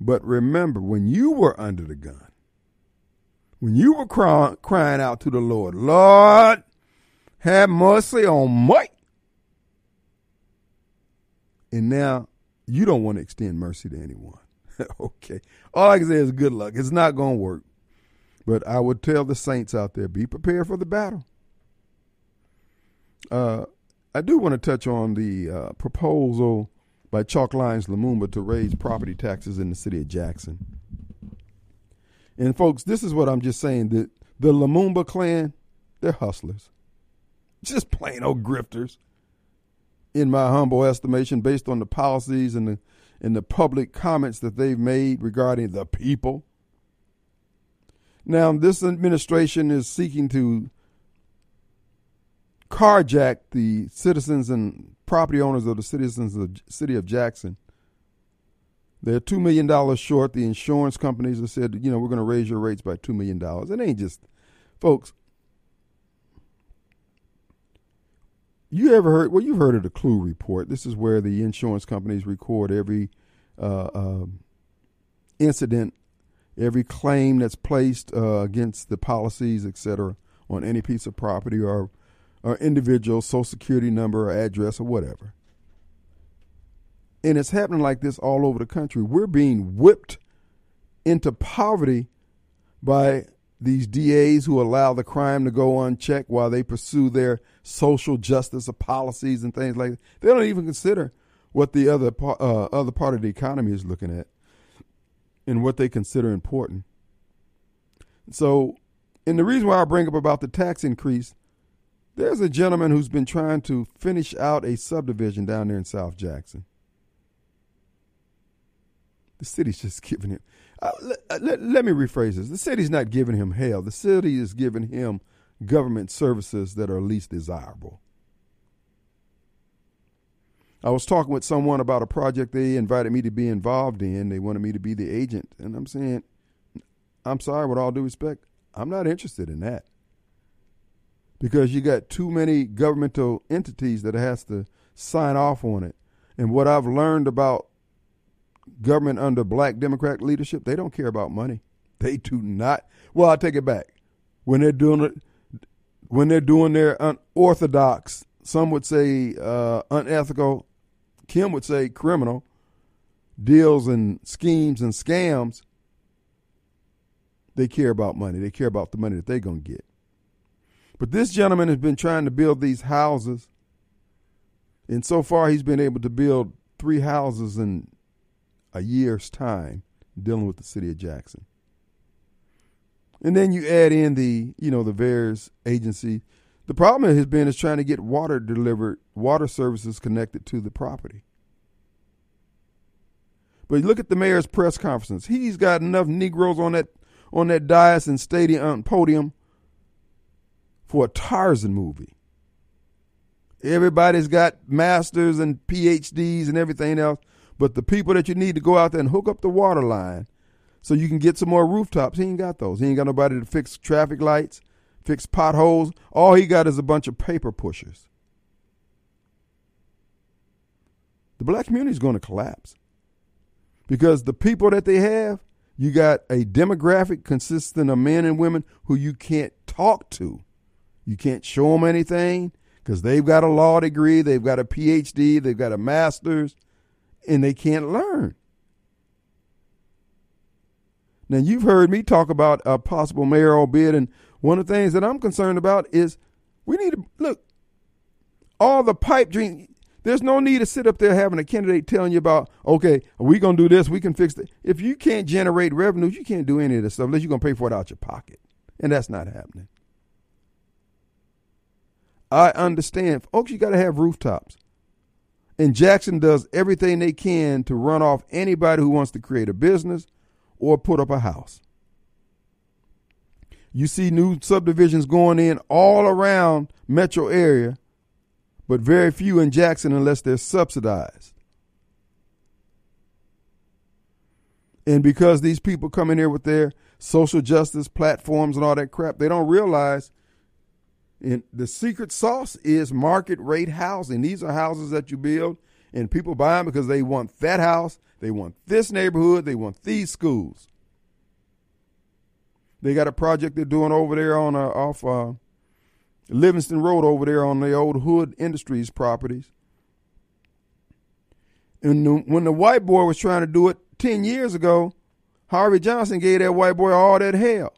But remember, when you were under the gun, when you were cry- crying out to the Lord, Lord, have mercy on Mike. And now you don't want to extend mercy to anyone. okay. All I can say is good luck. It's not going to work. But I would tell the saints out there be prepared for the battle. Uh, I do want to touch on the uh, proposal by Chalk Lines Lumumba to raise property taxes in the city of Jackson. And folks, this is what I'm just saying that the Lumumba clan, they're hustlers. Just plain old grifters. In my humble estimation, based on the policies and the and the public comments that they've made regarding the people. Now, this administration is seeking to carjack the citizens and property owners of the citizens of the city of Jackson. They're two million dollars short. The insurance companies have said, you know, we're going to raise your rates by two million dollars. It ain't just, folks. You ever heard? Well, you've heard of the CLUE report. This is where the insurance companies record every uh, uh, incident, every claim that's placed uh, against the policies, etc., on any piece of property or or individual social security number or address or whatever. And it's happening like this all over the country. We're being whipped into poverty by these DAs who allow the crime to go unchecked while they pursue their social justice policies and things like that. They don't even consider what the other uh, other part of the economy is looking at and what they consider important. So, and the reason why I bring up about the tax increase there's a gentleman who's been trying to finish out a subdivision down there in South Jackson. The city's just giving him. Uh, let, let, let, me rephrase this. The city's not giving him hell. The city is giving him government services that are least desirable. I was talking with someone about a project they invited me to be involved in. They wanted me to be the agent. And I'm saying, I'm sorry, with all due respect, I'm not interested in that because you got too many governmental entities that has to sign off on it. And what I've learned about government under black Democrat leadership, they don't care about money. They do not. Well, I take it back. When they're doing it, when they're doing their unorthodox, some would say uh, unethical, Kim would say criminal deals and schemes and scams. They care about money. They care about the money that they're going to get. But this gentleman has been trying to build these houses. And so far, he's been able to build three houses in a year's time dealing with the city of Jackson. And then you add in the, you know, the various agency. The problem has been is trying to get water delivered, water services connected to the property. But look at the mayor's press conference. He's got enough Negroes on that on that dais and stadium uh, podium for a Tarzan movie. Everybody's got masters and PhDs and everything else, but the people that you need to go out there and hook up the water line so you can get some more rooftops, he ain't got those. He ain't got nobody to fix traffic lights, fix potholes. All he got is a bunch of paper pushers. The black community is going to collapse because the people that they have, you got a demographic consisting of men and women who you can't talk to you can't show them anything because they've got a law degree, they've got a PhD, they've got a master's, and they can't learn. Now, you've heard me talk about a possible mayoral bid, and one of the things that I'm concerned about is we need to look, all the pipe dream. There's no need to sit up there having a candidate telling you about, okay, we're going to do this, we can fix it. If you can't generate revenues, you can't do any of this stuff unless you're going to pay for it out your pocket. And that's not happening. I understand. Folks, you got to have rooftops. And Jackson does everything they can to run off anybody who wants to create a business or put up a house. You see new subdivisions going in all around metro area, but very few in Jackson unless they're subsidized. And because these people come in here with their social justice platforms and all that crap, they don't realize and the secret sauce is market rate housing. These are houses that you build and people buy them because they want that house, they want this neighborhood, they want these schools. They got a project they're doing over there on uh, off uh, Livingston Road over there on the old Hood Industries properties. And the, when the white boy was trying to do it 10 years ago, Harvey Johnson gave that white boy all that hell.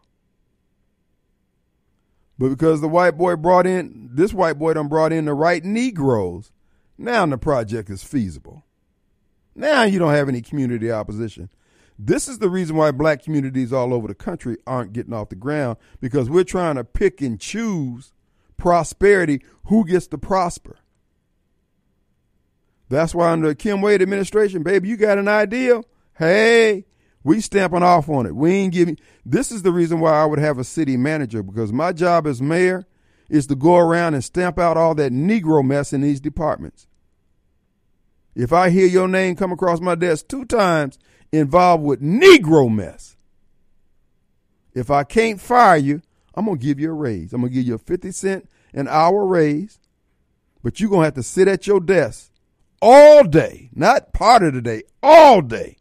But because the white boy brought in, this white boy done brought in the right Negroes, now the project is feasible. Now you don't have any community opposition. This is the reason why black communities all over the country aren't getting off the ground because we're trying to pick and choose prosperity, who gets to prosper. That's why under the Kim Wade administration, baby, you got an idea? Hey, we stamping off on it. We ain't giving. This is the reason why I would have a city manager because my job as mayor is to go around and stamp out all that Negro mess in these departments. If I hear your name come across my desk two times involved with Negro mess, if I can't fire you, I'm going to give you a raise. I'm going to give you a 50 cent an hour raise, but you're going to have to sit at your desk all day, not part of the day, all day.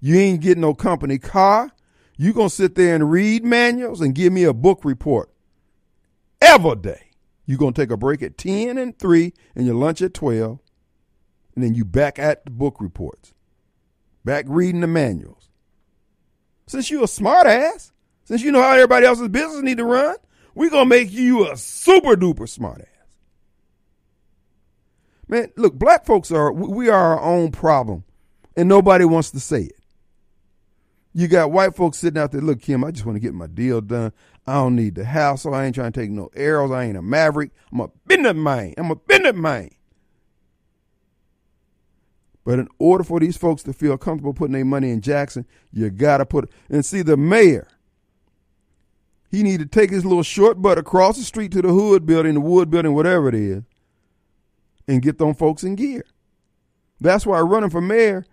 You ain't getting no company car. You're going to sit there and read manuals and give me a book report every day. You're going to take a break at 10 and 3 and your lunch at 12 and then you back at the book reports, back reading the manuals. Since you a smart ass, since you know how everybody else's business need to run, we gonna make you a super duper smart ass. Man, look, black folks are we are our own problem, and nobody wants to say it. You got white folks sitting out there. Look, Kim, I just want to get my deal done. I don't need the house, so I ain't trying to take no arrows. I ain't a maverick. I'm a business man. I'm a business man. But in order for these folks to feel comfortable putting their money in Jackson, you gotta put it. And see, the mayor, he need to take his little short butt across the street to the Hood building, the Wood building, whatever it is, and get them folks in gear. That's why running for mayor,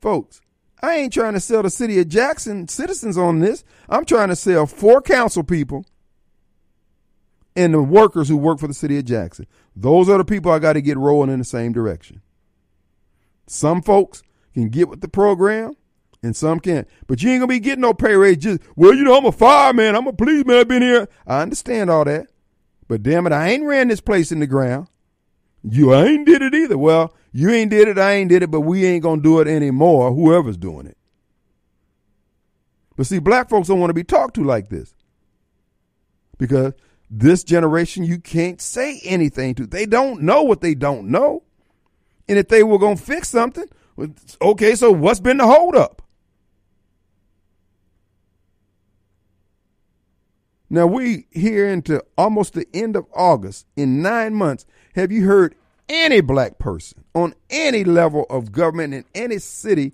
folks, I ain't trying to sell the city of Jackson citizens on this. I'm trying to sell four council people and the workers who work for the city of Jackson. Those are the people I got to get rolling in the same direction. Some folks can get with the program and some can't. But you ain't gonna be getting no pay raise just well, you know, I'm a fireman, I'm a policeman, I've been here. I understand all that. But damn it, I ain't ran this place in the ground. You ain't did it either. Well, you ain't did it, I ain't did it, but we ain't gonna do it anymore, whoever's doing it. But see, black folks don't want to be talked to like this. Because this generation you can't say anything to. They don't know what they don't know. And if they were going to fix something, okay, so what's been the holdup? Now we here into almost the end of August. In nine months, have you heard any black person on any level of government in any city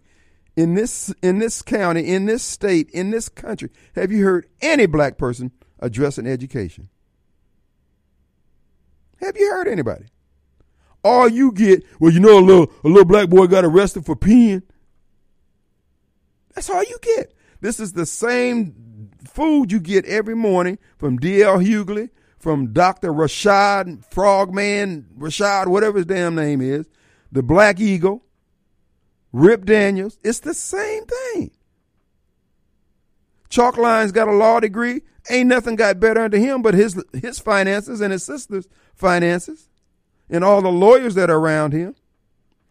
in this in this county, in this state, in this country, have you heard any black person addressing education? Have you heard anybody? All you get, well, you know, a little a little black boy got arrested for peeing. That's all you get. This is the same food you get every morning from D.L. Hughley, from Dr. Rashad Frogman, Rashad, whatever his damn name is, the Black Eagle, Rip Daniels. It's the same thing. Chalkline's got a law degree. Ain't nothing got better under him but his his finances and his sister's finances and all the lawyers that are around him.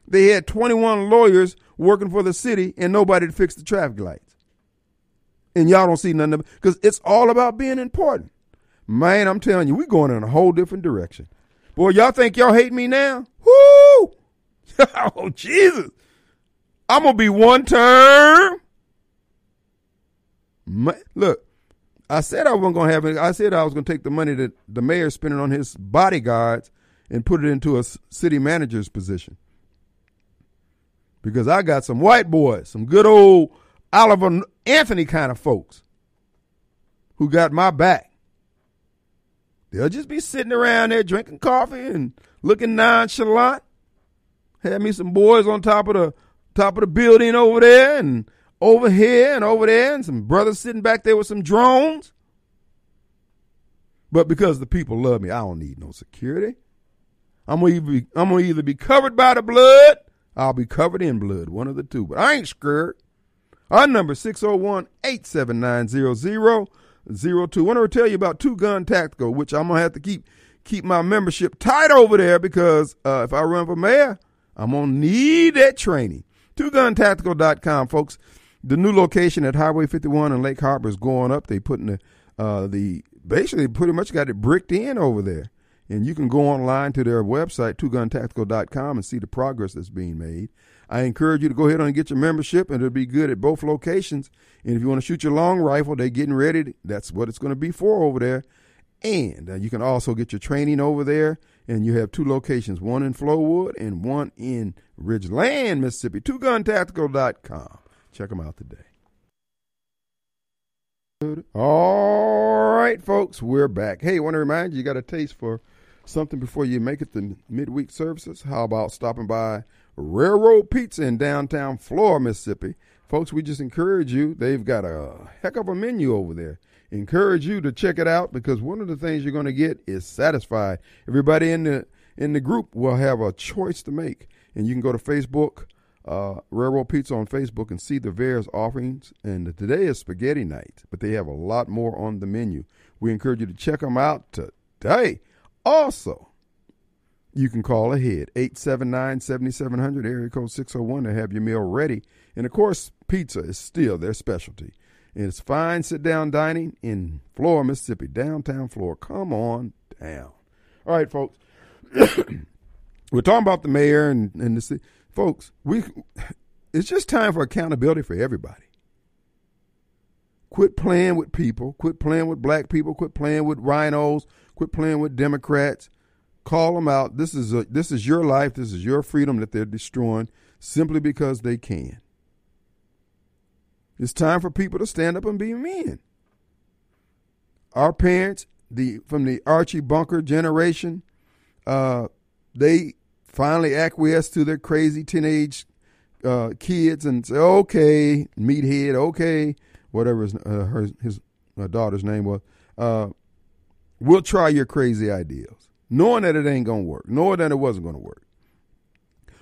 They had 21 lawyers working for the city and nobody to fix the traffic lights. And y'all don't see nothing of it because it's all about being important. Man, I'm telling you, we're going in a whole different direction. Boy, y'all think y'all hate me now? Whoo! oh, Jesus. I'm going to be one term. look, I said I wasn't going to have it. I said I was going to take the money that the mayor's spending on his bodyguards and put it into a city manager's position. Because I got some white boys, some good old Oliver Anthony kind of folks who got my back. They'll just be sitting around there drinking coffee and looking nonchalant. Had me some boys on top of the top of the building over there, and over here and over there, and some brothers sitting back there with some drones. But because the people love me, I don't need no security. I'm gonna, either be, I'm gonna either be covered by the blood, I'll be covered in blood, one of the two. But I ain't scared. Our number 601-879-0002. I want to tell you about Two Gun Tactical, which I'm gonna have to keep keep my membership tight over there because uh, if I run for mayor, I'm gonna need that training. TwoGunTactical.com, folks. The new location at Highway 51 in Lake Harbor is going up. They putting the uh, the basically pretty much got it bricked in over there. And you can go online to their website, twoguntactical.com, and see the progress that's being made. I encourage you to go ahead and get your membership, and it'll be good at both locations. And if you want to shoot your long rifle, they're getting ready. That's what it's going to be for over there. And uh, you can also get your training over there. And you have two locations, one in Flowood and one in Ridgeland, Mississippi. TwoGunTactical.com. Check them out today. All right, folks, we're back. Hey, want to remind you, you got a taste for something before you make it to midweek services? How about stopping by Railroad Pizza in downtown Flora, Mississippi? Folks, we just encourage you. They've got a heck of a menu over there. Encourage you to check it out because one of the things you're going to get is satisfied. Everybody in the in the group will have a choice to make, and you can go to Facebook uh, Railroad Pizza on Facebook and see the various offerings. And today is spaghetti night, but they have a lot more on the menu. We encourage you to check them out today. Also, you can call ahead 879 7700 area code 601 to have your meal ready. And of course, pizza is still their specialty. And it's fine sit down dining in Flora, Mississippi, downtown Flora. Come on down. All right, folks. We're talking about the mayor and, and the city folks, we it's just time for accountability for everybody. Quit playing with people. Quit playing with black people. Quit playing with RINOs. Quit playing with Democrats. Call them out. This is a, this is your life. This is your freedom that they're destroying simply because they can. It's time for people to stand up and be men. Our parents, the from the Archie Bunker generation, uh, they finally acquiesce to their crazy teenage uh, kids and say, okay, meathead, okay, whatever his, uh, her, his uh, daughter's name was, uh, we'll try your crazy ideas, knowing that it ain't going to work, knowing that it wasn't going to work.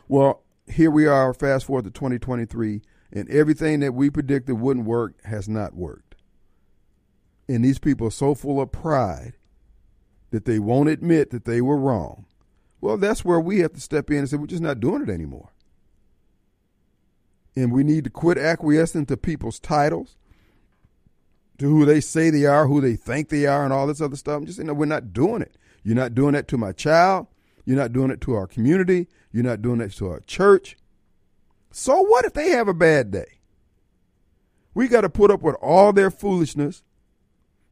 Well, here we are, fast forward to 2023, and everything that we predicted wouldn't work has not worked. And these people are so full of pride that they won't admit that they were wrong. Well, that's where we have to step in and say, we're just not doing it anymore. And we need to quit acquiescing to people's titles, to who they say they are, who they think they are, and all this other stuff. I'm just saying, no, we're not doing it. You're not doing that to my child. You're not doing it to our community. You're not doing it to our church. So what if they have a bad day? We got to put up with all their foolishness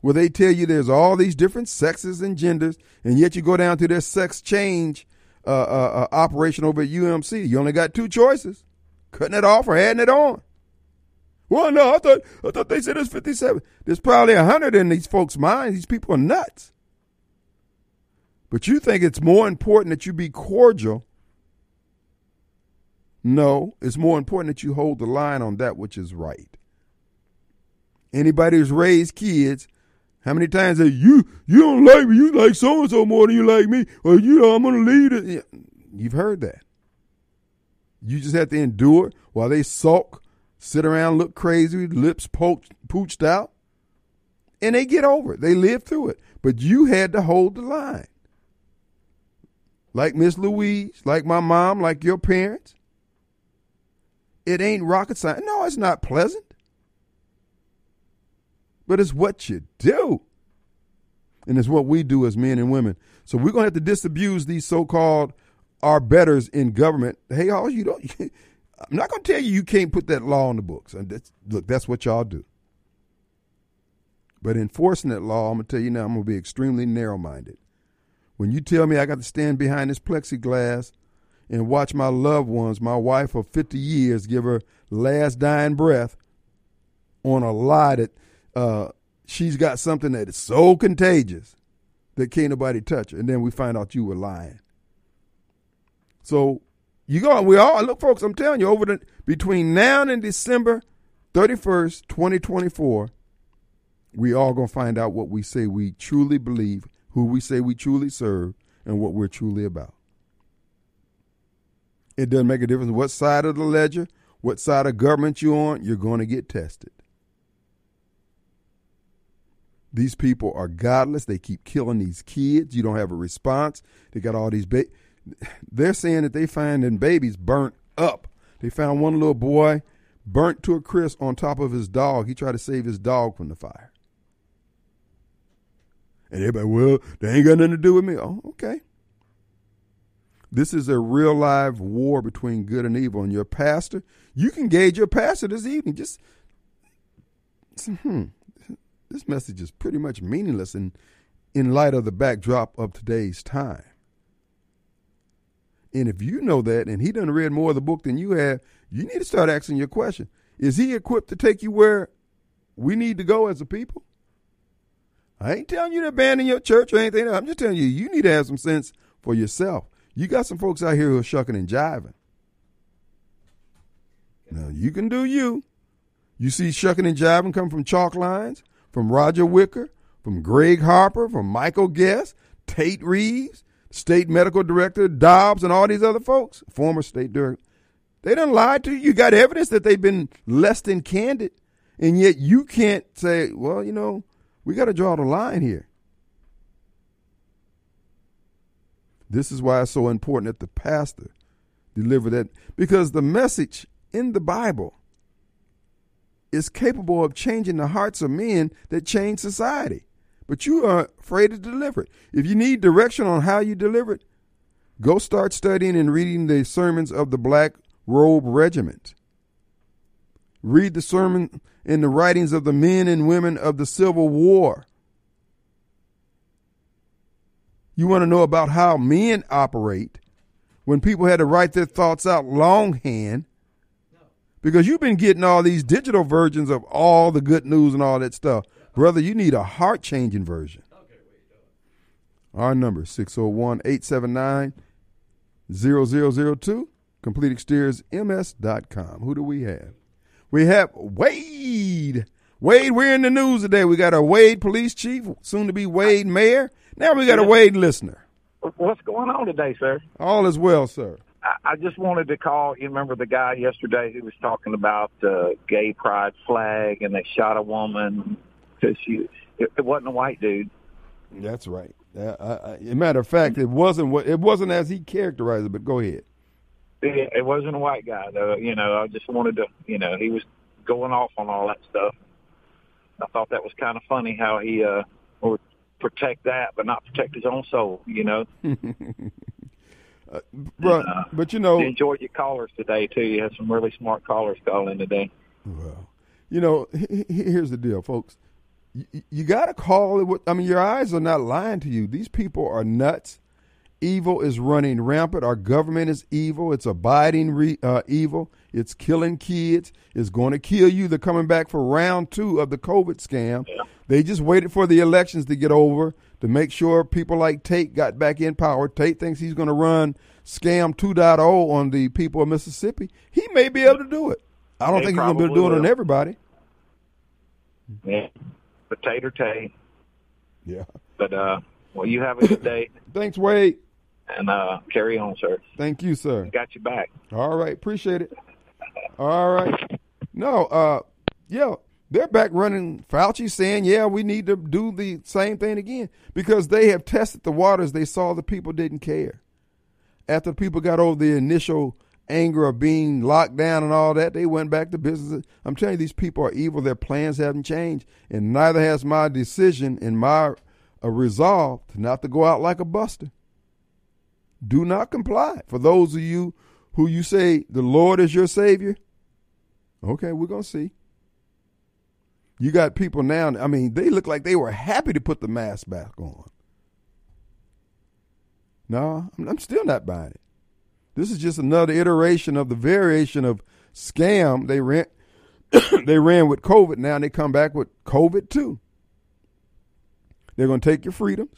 where they tell you there's all these different sexes and genders, and yet you go down to their sex change uh, uh, uh, operation over at UMC. You only got two choices: cutting it off or adding it on. Well, no, I thought I thought they said it's 57. There's probably hundred in these folks' minds. These people are nuts. But you think it's more important that you be cordial. No, it's more important that you hold the line on that which is right. Anybody who's raised kids how many times say you you don't like me, you like so and so more than you like me, or you know I'm gonna leave it. You've heard that. You just have to endure while they sulk, sit around, look crazy, lips poked, pooched out, and they get over it. They live through it. But you had to hold the line. Like Miss Louise, like my mom, like your parents. It ain't rocket science. No, it's not pleasant but it's what you do. And it's what we do as men and women. So we're going to have to disabuse these so called our betters in government. Hey, all you don't, I'm not going to tell you you can't put that law in the books. That's, look, that's what y'all do. But enforcing that law, I'm going to tell you now, I'm going to be extremely narrow minded. When you tell me I got to stand behind this plexiglass and watch my loved ones, my wife of 50 years, give her last dying breath on a lie that uh, she's got something that is so contagious that can't nobody touch her. And then we find out you were lying. So you go, we all look, folks. I'm telling you, over the between now and December, 31st, 2024, we all to find out what we say we truly believe, who we say we truly serve, and what we're truly about. It doesn't make a difference what side of the ledger, what side of government you're on, you're going to get tested. These people are godless. They keep killing these kids. You don't have a response. They got all these ba- They're saying that they finding babies burnt up. They found one little boy burnt to a crisp on top of his dog. He tried to save his dog from the fire. And everybody, well, they ain't got nothing to do with me. Oh, okay. This is a real live war between good and evil. And your pastor, you can gauge your pastor this evening. Just, hmm, this message is pretty much meaningless in, in light of the backdrop of today's time. And if you know that, and he done read more of the book than you have, you need to start asking your question: Is he equipped to take you where we need to go as a people? I ain't telling you to abandon your church or anything. I'm just telling you you need to have some sense for yourself. You got some folks out here who are shucking and jiving. Now you can do you. You see shucking and jiving come from chalk lines, from Roger Wicker, from Greg Harper, from Michael Guest, Tate Reeves, state medical director Dobbs, and all these other folks, former state director. They done lied to you. You got evidence that they've been less than candid, and yet you can't say, well, you know, we got to draw the line here. This is why it's so important that the pastor deliver that because the message in the Bible is capable of changing the hearts of men that change society. But you are afraid to deliver it. If you need direction on how you deliver it, go start studying and reading the sermons of the Black Robe Regiment. Read the sermon in the writings of the men and women of the Civil War. You want to know about how men operate when people had to write their thoughts out longhand because you've been getting all these digital versions of all the good news and all that stuff. Brother, you need a heart changing version. Our number 601 879 0002, CompleteExteriorsMS.com. Who do we have? We have Wade. Wade, we're in the news today. We got a Wade police chief, soon to be Wade mayor. Now we got a Wade listener. What's going on today, sir? All is well, sir. I, I just wanted to call. You remember the guy yesterday who was talking about the gay pride flag and they shot a woman because she it, it wasn't a white dude. That's right. Uh, I, I, a matter of fact, it wasn't what it wasn't as he characterized it. But go ahead. It, it wasn't a white guy, though. You know, I just wanted to. You know, he was going off on all that stuff. I thought that was kind of funny how he uh would protect that, but not protect his own soul. You know. uh, but, uh, but you know, enjoyed your callers today too. You had some really smart callers calling today. Well, you know, here's the deal, folks. You, you got to call it. What, I mean, your eyes are not lying to you. These people are nuts. Evil is running rampant. Our government is evil. It's abiding re, uh, evil. It's killing kids. It's going to kill you. They're coming back for round two of the COVID scam. Yeah. They just waited for the elections to get over to make sure people like Tate got back in power. Tate thinks he's going to run scam 2.0 on the people of Mississippi. He may be able to do it. I don't They think he's going to be able to do it probably on everybody. Yeah, potato Tay. Yeah. But uh, well, you have a good day Thanks, Wade. and uh, carry on, sir. Thank you, sir. Got you back. All right, appreciate it. All right. No, uh, yeah, they're back running. Fauci saying, yeah, we need to do the same thing again because they have tested the waters. They saw the people didn't care. After people got over the initial anger of being locked down and all that, they went back to business. I'm telling you, these people are evil. Their plans haven't changed, and neither has my decision and my uh, resolve to not to go out like a buster. Do not comply. For those of you who you say the Lord is your Savior, okay, we're to see. You got people now, I mean, they look like they were happy to put the mask back on. No, I'm still not buying it. This is just another iteration of the variation of scam they ran. they ran with COVID. Now they come back with COVID too. They're going to take your freedoms.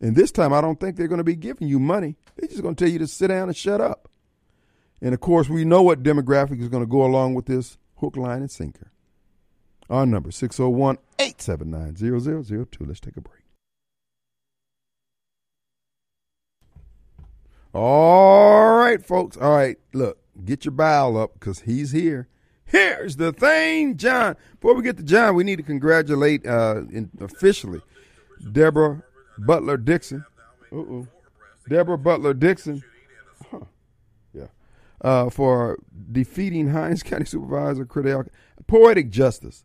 And this time, I don't think they're going to be giving you money. They're just going to tell you to sit down and shut up. And of course, we know what demographic is going to go along with this hook, line, and sinker. Our number 601 879 0002. Let's take a break. All right, folks. All right, look, get your bowel up because he's here. Here's the thing, John. Before we get to John, we need to congratulate uh, in, officially Deborah Butler Dixon. Uh-oh. Deborah Butler Dixon. Huh. Yeah. Uh, for defeating Hinds County Supervisor Credell. Poetic justice.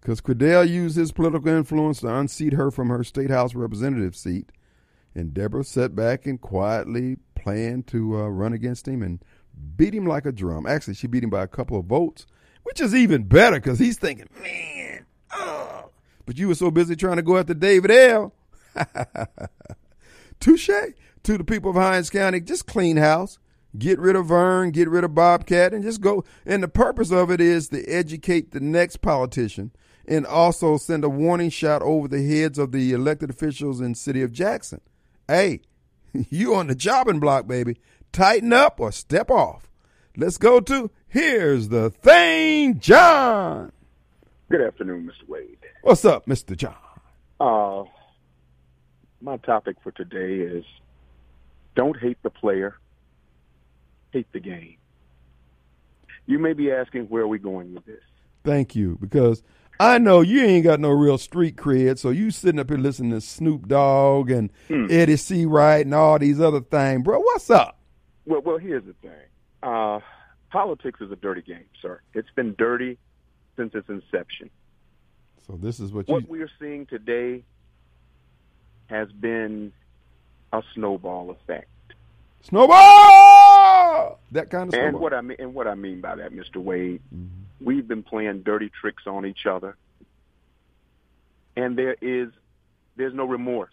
Because Credell used his political influence to unseat her from her state house representative seat. And Deborah sat back and quietly planned to uh, run against him and beat him like a drum. Actually, she beat him by a couple of votes, which is even better because he's thinking, man, oh. But you were so busy trying to go after David L. Touche to the people of Hinds County. Just clean house. Get rid of Vern, get rid of Bobcat, and just go. And the purpose of it is to educate the next politician and also send a warning shot over the heads of the elected officials in city of Jackson. Hey, you on the chopping block, baby. Tighten up or step off. Let's go to Here's the Thing, John. Good afternoon, Mr. Wade. What's up, Mr. John? Uh, my topic for today is don't hate the player, hate the game. You may be asking where are we going with this? Thank you, because I know you ain't got no real street cred, so you sitting up here listening to Snoop Dogg and Hmm. Eddie C. Wright and all these other things, bro. What's up? Well, well, here's the thing. Uh, politics is a dirty game, sir. It's been dirty since its inception. So this is what you. What we are seeing today has been a snowball effect. Snowball! That kind of And what I mean, and what I mean by that, Mr. Wade, Mm-hmm. We've been playing dirty tricks on each other, and there is there's no remorse.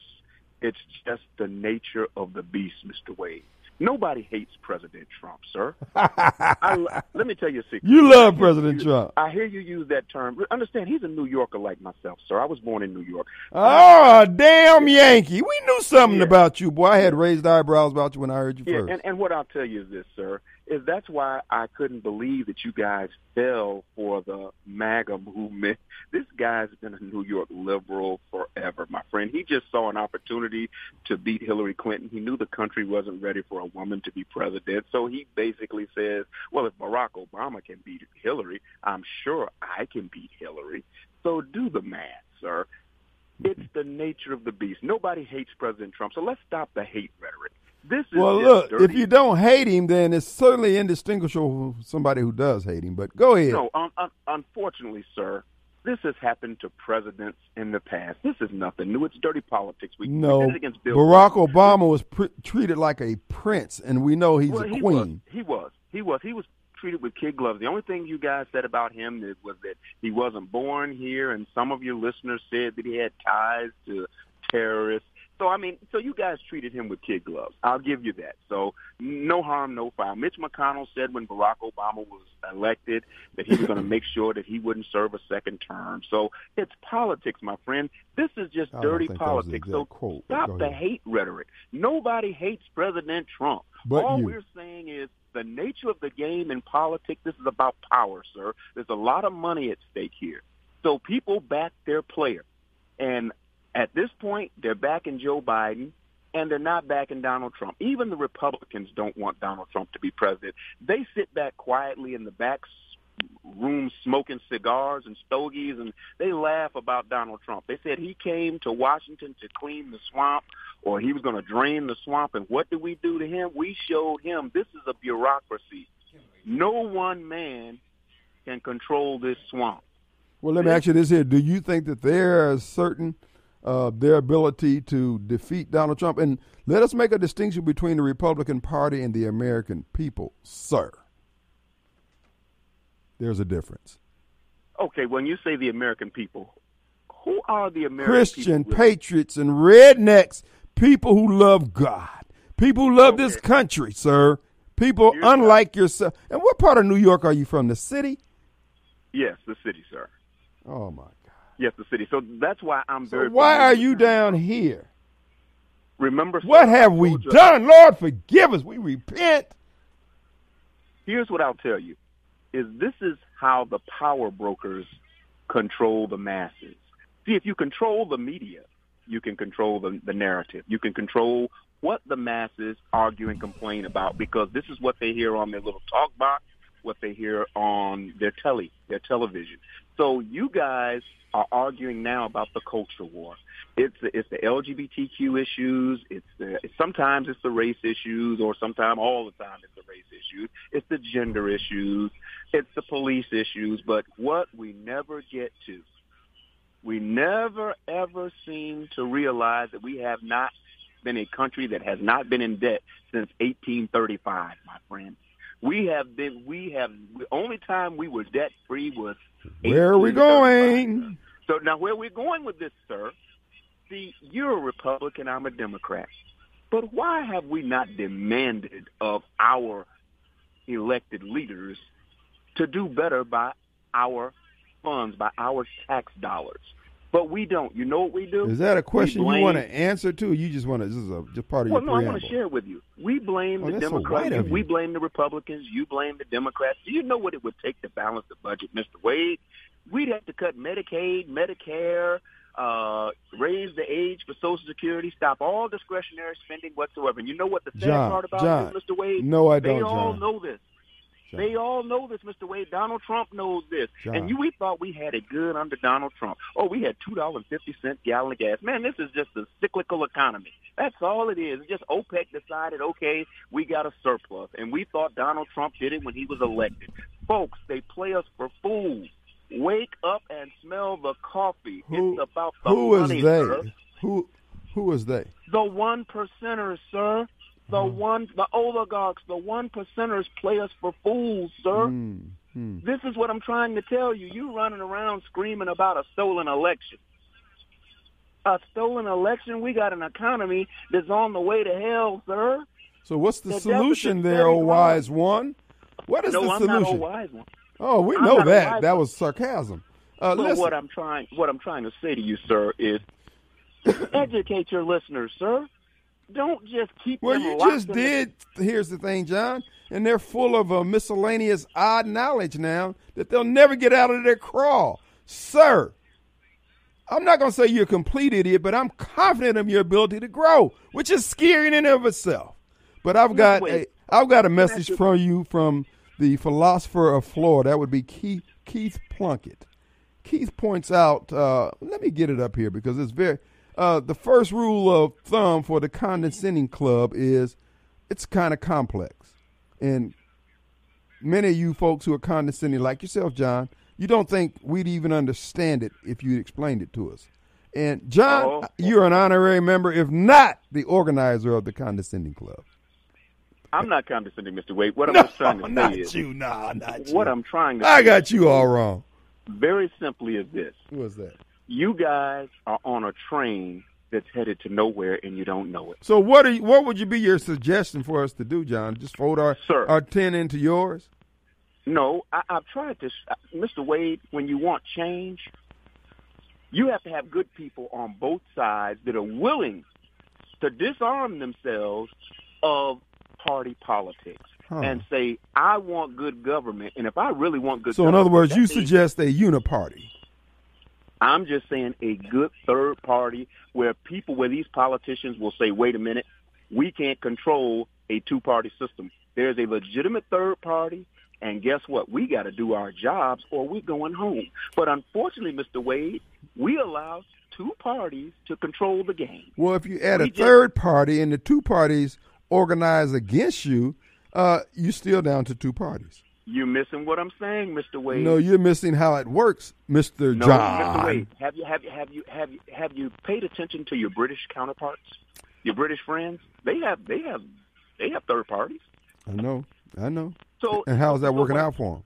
It's just the nature of the beast, Mr. Wade. Nobody hates President Trump, sir. I, let me tell you a secret. You love President Trump. I hear you use that term. Understand, he's a New Yorker like myself, sir. I was born in New York. Oh, damn Yankee. We knew something about you, boy. I had raised eyebrows about you when I heard you Yeah, first. and, and what I'll tell you is this, sir, that's why I couldn't believe that you guys fell for the MAGA movement. This guy's been a New York liberal forever, my friend. He just saw an opportunity to beat Hillary Clinton. He knew the country wasn't ready for a woman to be president, so he basically says, well, if Barack Obama can beat Hillary, I'm sure I can beat Hillary. So do the math, sir. It's the nature of the beast. Nobody hates President Trump, so let's stop the hate rhetoric. This is well, look, dirty if you don't hate him, then it's certainly indistinguishable from somebody who does hate him. But go ahead. No, un- unfortunately, sir, this has happened to presidents in the past. This is nothing new. It's dirty politics. We, No, against Bill Barack Clinton. Obama was pr- treated like a prince, and we know he's well, a he queen. Was, he was. He was. He was treated with kid gloves. The only thing you guys said about him was that he wasn't born here, and some of your listeners said that he had ties to terrorists. So I mean, so you guys treated him with kid gloves. I'll give you that. So no harm, no foul. Mitch McConnell said when Barack Obama was elected that he was going to make sure that he wouldn't serve a second term. So it's politics, my friend. This is just I dirty think that was the politics. So quote, stop the hate rhetoric. Nobody hates President Trump. But All you. we're saying is the nature of the game in politics. This is about power, sir. There's a lot of money at stake here. So people back their player, and at this point, they're backing Joe Biden. And they're not backing Donald Trump. Even the Republicans don't want Donald Trump to be president. They sit back quietly in the back room smoking cigars and stogies, and they laugh about Donald Trump. They said he came to Washington to clean the swamp, or he was going to drain the swamp. And what did we do to him? We showed him this is a bureaucracy. No one man can control this swamp. Well, let me ask you this here: Do you think that there are certain uh, their ability to defeat Donald Trump? And let us make a distinction between the Republican Party and the American people, sir. There's a difference. Okay, when you say the American people, who are the American Christian people? patriots and rednecks, people who love God, people who love this country, sir. People unlike yourself. And what part of New York are you from? The city? Yes, the city, sir. Oh my! Yes, the city. So that's why I'm So very. why familiar are you down here? Remember What have we done? Lord, forgive us. We repent. here's what I'll tell you: is this is how the power brokers control the masses. See, if you control the media, you can control the, the narrative. You can control what the masses argue and complain about because this is what they hear on their little talk box, what they hear on their telly, their television. So you guys are arguing now about the culture war. It's the, it's the LGBTQ issues. It's the sometimes it's the race issues, or sometimes all the time it's the race issues. It's the gender issues. It's the police issues. But what we never get to, we never ever seem to realize that we have not been a country that has not been in debt since 1835, my friend. We have been, we have, the only time we were debt free was. Where are we going? So now where we're going with this, sir, see, you're a Republican, I'm a Democrat. But why have we not demanded of our elected leaders to do better by our funds, by our tax dollars? But we don't. You know what we do? Is that a question We you want to answer to? You just want to? This is a, just part of Well, your no, I want to share it with you. We blame Oh, the that's so Democrats. We blame the Republicans. You blame the Democrats. Do you know what it would take to balance the budget, Mr. Wade? We'd have to cut Medicaid, Medicare, uh, raise the age for Social Security, stop all discretionary spending whatsoever. And you know what the sad John, part about John, this, Mr. Wade? no, I They don't, They all John. know this. John. They all know this, Mr. Wade. Donald Trump knows this. John. And you, we thought we had it good under Donald Trump. Oh, we had two dollars fifty cent gallon of gas. Man, this is just a cyclical economy. That's all it is. It's just OPEC decided, okay, we got a surplus, and we thought Donald Trump did it when he was elected. Folks, they play us for fools. Wake up and smell the coffee. Who- it's about the Who is money, they? sir. Who who is they? The one percenters, sir. The Mm-hmm. one, the oligarchs, the one percenters play us for fools, sir. Hmm, hmm. This is what I'm trying to tell you. You running around screaming about a stolen election. A stolen election? We got an economy that's on the way to hell, sir. So what's the, The solution there, oh wise one? What is no, the I'm not a solution? wise one. Oh, we I'm know that. That was sarcasm. Uh, But listen, what I'm trying, what I'm trying to say to you, sir, is educate your listeners, sir. Don't just keep well, you just did. Here's the thing, John, and they're full of a miscellaneous odd knowledge now that they'll never get out of their crawl, sir. I'm not going to say you're a complete idiot, but I'm confident of your ability to grow, which is scary in and of itself. But I've got a. I've got a message from you from the philosopher of Florida. That would be Keith, Keith Plunkett. Keith points out. Uh, let me get it up here because it's very. Uh, the first rule of thumb for the condescending club is it's kind of complex, and many of you folks who are condescending, like yourself, John, you don't think we'd even understand it if you explained it to us. And John, Oh. you're an honorary member, if not the organizer of the condescending club. I'm not condescending, Mr. Wade. What I'm No, trying to say is you, nah, not what you. I'm trying to. I got you all wrong. very simply is this: was that? You guys are on a train that's headed to nowhere, and you don't know it. So what are you, what would you be your suggestion for us to do, John? Just fold our Sir. our ten into yours? No, I, I've tried to, uh, Mr. Wade. When you want change, you have to have good people on both sides that are willing to disarm themselves of party politics Huh. and say, "I want good government." And if I really want good, So in other words, you means- suggest a uniparty. I'm just saying a good third party where people, where these politicians will say, wait a minute, we can't control a two-party system. There's a legitimate third party, and guess what? We got to do our jobs or we're going home. But unfortunately, Mr. Wade, we allow two parties to control the game. Well, if you add We a just- third party and the two parties organize against you, uh, you're still down to two parties. You're missing what I'm saying, Mr. Wade. No, you're missing how it works, Mister No, John. Mr. Wade, have you have you have you have you have you paid attention to your British counterparts, your British friends? They have they have they have third parties. I know, I know. So And how's that so working what- out for them?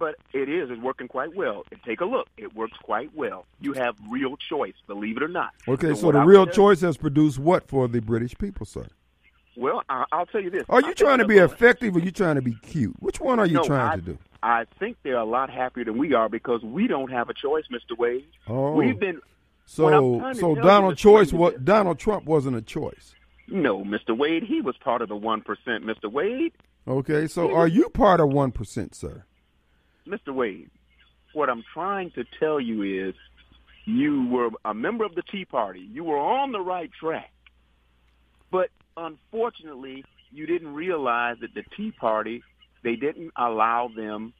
But it is. It's working quite well. Take a look. It works quite well. You have real choice, believe it or not. Okay, so what the real choice has produced what for the British people, sir? Well, I, I'll tell you this. Are you think trying to be effective or you trying to be cute? Which one are you No, trying I- to do? I think they're a lot happier than we are because we don't have a choice, Mr. Wade. Oh. We've been So, so Donald choice, what Donald Trump wasn't a choice. No, Mr. Wade, he was part of the one percent, Mr. Wade. Okay, so are you part of one percent, sir? Mr. Wade, what I'm trying to tell you is you were a member of the Tea Party. You were on the right track. But unfortunately, you didn't realize that the Tea Party, they didn't allow them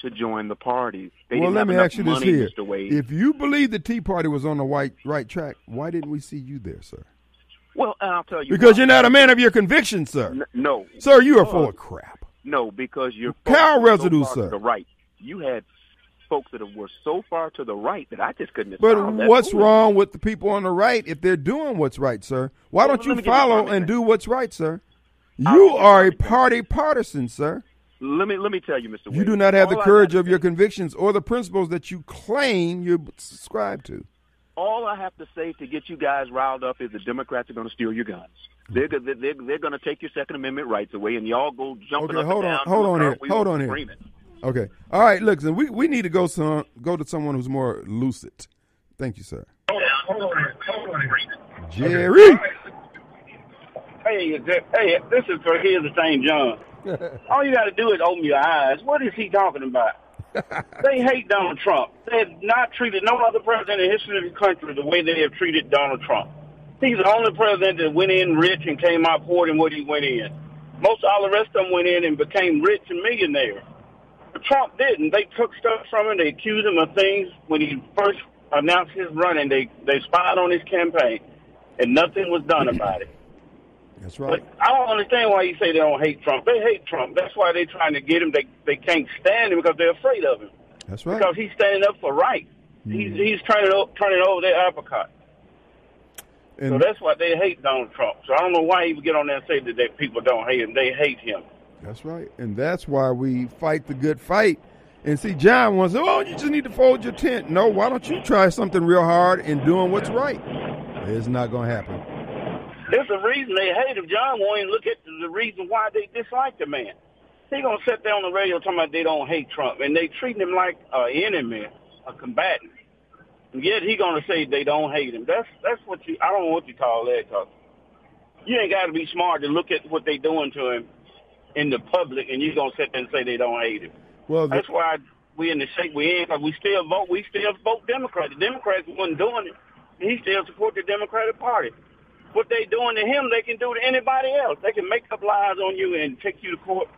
to join the party. They well, didn't let have me enough ask you this here: If you believe the Tea Party was on the right right track, why didn't we see you there, sir? well, I'll tell you Because why. you're not a man of your convictions, sir. N- no, Sir, you are full of crap. No, because you're Cow residue, so sir. The right, you had folks that were so far to the right that I just couldn't. But what's wrong with the people on the right if they're doing what's right, sir? Why Well, don't you me give you follow and do what's right, sir? I'll You are a party partisan, sir. Let me let me tell you, Mr. You do not have the courage of your convictions or the principles that you claim you subscribe to. All I have to say to get you guys riled up is the Democrats are going to steal your guns. They're they're they're, they're going to take your Second Amendment rights away, and y'all go jumping Okay, up hold and on, down. hold on here, hold on here. Screaming. Okay. All right, look, so we, we need to go some go to someone who's more lucid. Thank you, sir. Jerry. Hey, hey, this is for Here's the St. John. All you got to do is open your eyes. What is he talking about? they hate Donald Trump. They have not treated no other president in the history of the country the way they have treated Donald Trump. He's the only president that went in rich and came out poor than what he went in. Most all the rest of them went in and became rich and millionaires. Trump didn't. They took stuff from him. They accused him of things when he first announced his running. They they spied on his campaign, and nothing was done about it. That's But I don't understand why you say they don't hate Trump. They hate Trump. That's why they're trying to get him. They they can't stand him because they're afraid of him. That's right. Because he's standing up for right. He's mm-hmm. he's turning turning over their apricot. so that's why they hate Donald Trump. So I don't know why he would get on there and say that, that people don't hate him. They hate him. That's right. And that's why we fight the good fight. And see, John wants, oh, you just need to fold your tent. No, why don't you try something real hard in doing what's right? It's not going to happen. There's a reason they hate him. John won't even look at the, the reason why they dislike the man. He gonna sit there on the radio talking about they don't hate Trump, and they treating him like an enemy, a combatant. And yet he gonna say they don't hate him. That's that's what you. I don't know what you call that. Cause you ain't got to be smart to look at what they doing to him in the public, and you're gonna sit there and say they don't hate him. Well, the, That's why we in the shape we in. Cause we still vote. We still vote Democrat. The Democrats wasn't doing it. He still support the Democratic Party. What they doing to him, they can do to anybody else. They can make up lies on you and take you to court.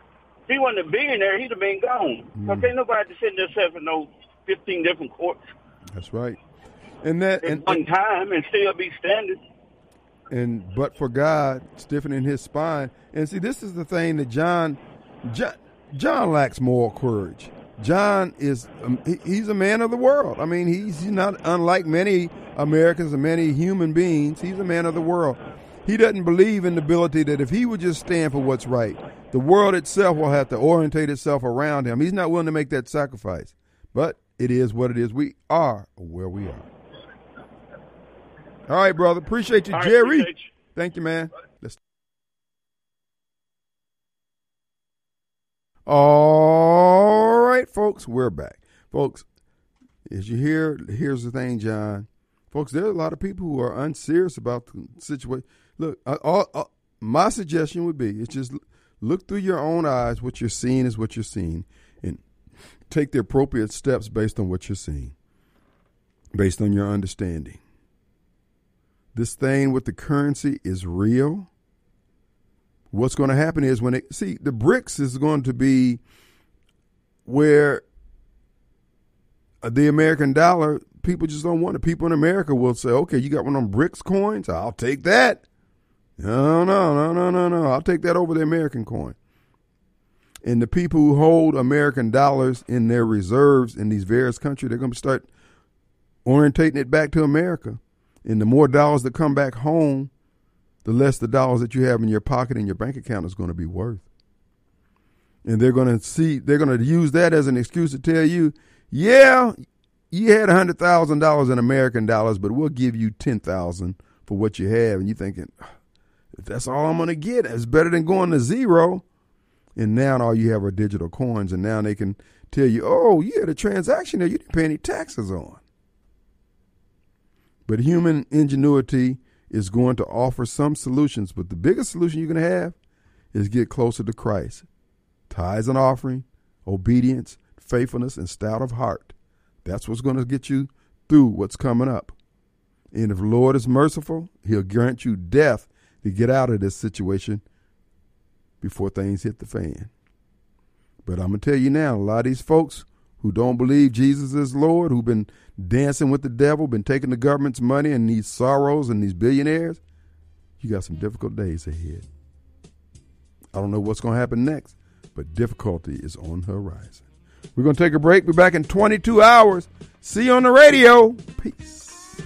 If he wasn't a billionaire, he'd have been gone. Mm. Because ain't nobody just sitting there serving no 15 different courts that's right. And that at and, one time and still be standing. And but for God stiffening his spine. And see, this is the thing that John, John, John lacks moral courage. John is um, he, he's a man of the world. I mean, he's, he's not unlike many Americans and many human beings. He's a man of the world. He doesn't believe in the ability that if he would just stand for what's right, the world itself will have to orientate itself around him. He's not willing to make that sacrifice. But it is what it is. We are where we are. All right, brother. Appreciate you, right, Jerry. appreciate you. Thank you, man. Let's- All right, folks, we're back. Folks, as you hear, here's the thing, John. Folks, there are a lot of people who are unserious about the situation. Look, uh, all, uh, my suggestion would be it's just look through your own eyes. What you're seeing is what you're seeing, and take the appropriate steps based on what you're seeing, based on your understanding. This thing with the currency is real. What's going to happen is when it see the BRICS is going to be where uh, the American dollar people just don't want it. People in America will say, "Okay, you got one of them BRICS coins? I'll take that." No, no, no, no, no, no. I'll take that over the American coin. And the people who hold American dollars in their reserves in these various countries, they're going to start orientating it back to America. And the more dollars that come back home, the less the dollars that you have in your pocket and your bank account is going to be worth. And they're going to see, they're going to use that as an excuse to tell you, yeah, you had hundred thousand dollars in American dollars, but we'll give you ten thousand for what you have. And you're thinking, ah, if that's all I'm going to get, it's better than going to zero. And now all you have are digital coins, and now they can tell you, oh, you had a transaction there you didn't pay any taxes on. But human ingenuity is going to offer some solutions, but the biggest solution you're going to have is get closer to Christ. Tithes and offering, obedience, faithfulness, and stout of heart. That's what's going to get you through what's coming up. And if the Lord is merciful, He'll grant you death to get out of this situation before things hit the fan. But I'm going to tell you now, a lot of these folks who don't believe Jesus is Lord, who've been dancing with the devil, been taking the government's money and these sorrows and these billionaires, you got some difficult days ahead. I don't know what's going to happen next, but difficulty is on the horizon. We're going to take a break. We're back in 22 hours. See you on the radio. Peace.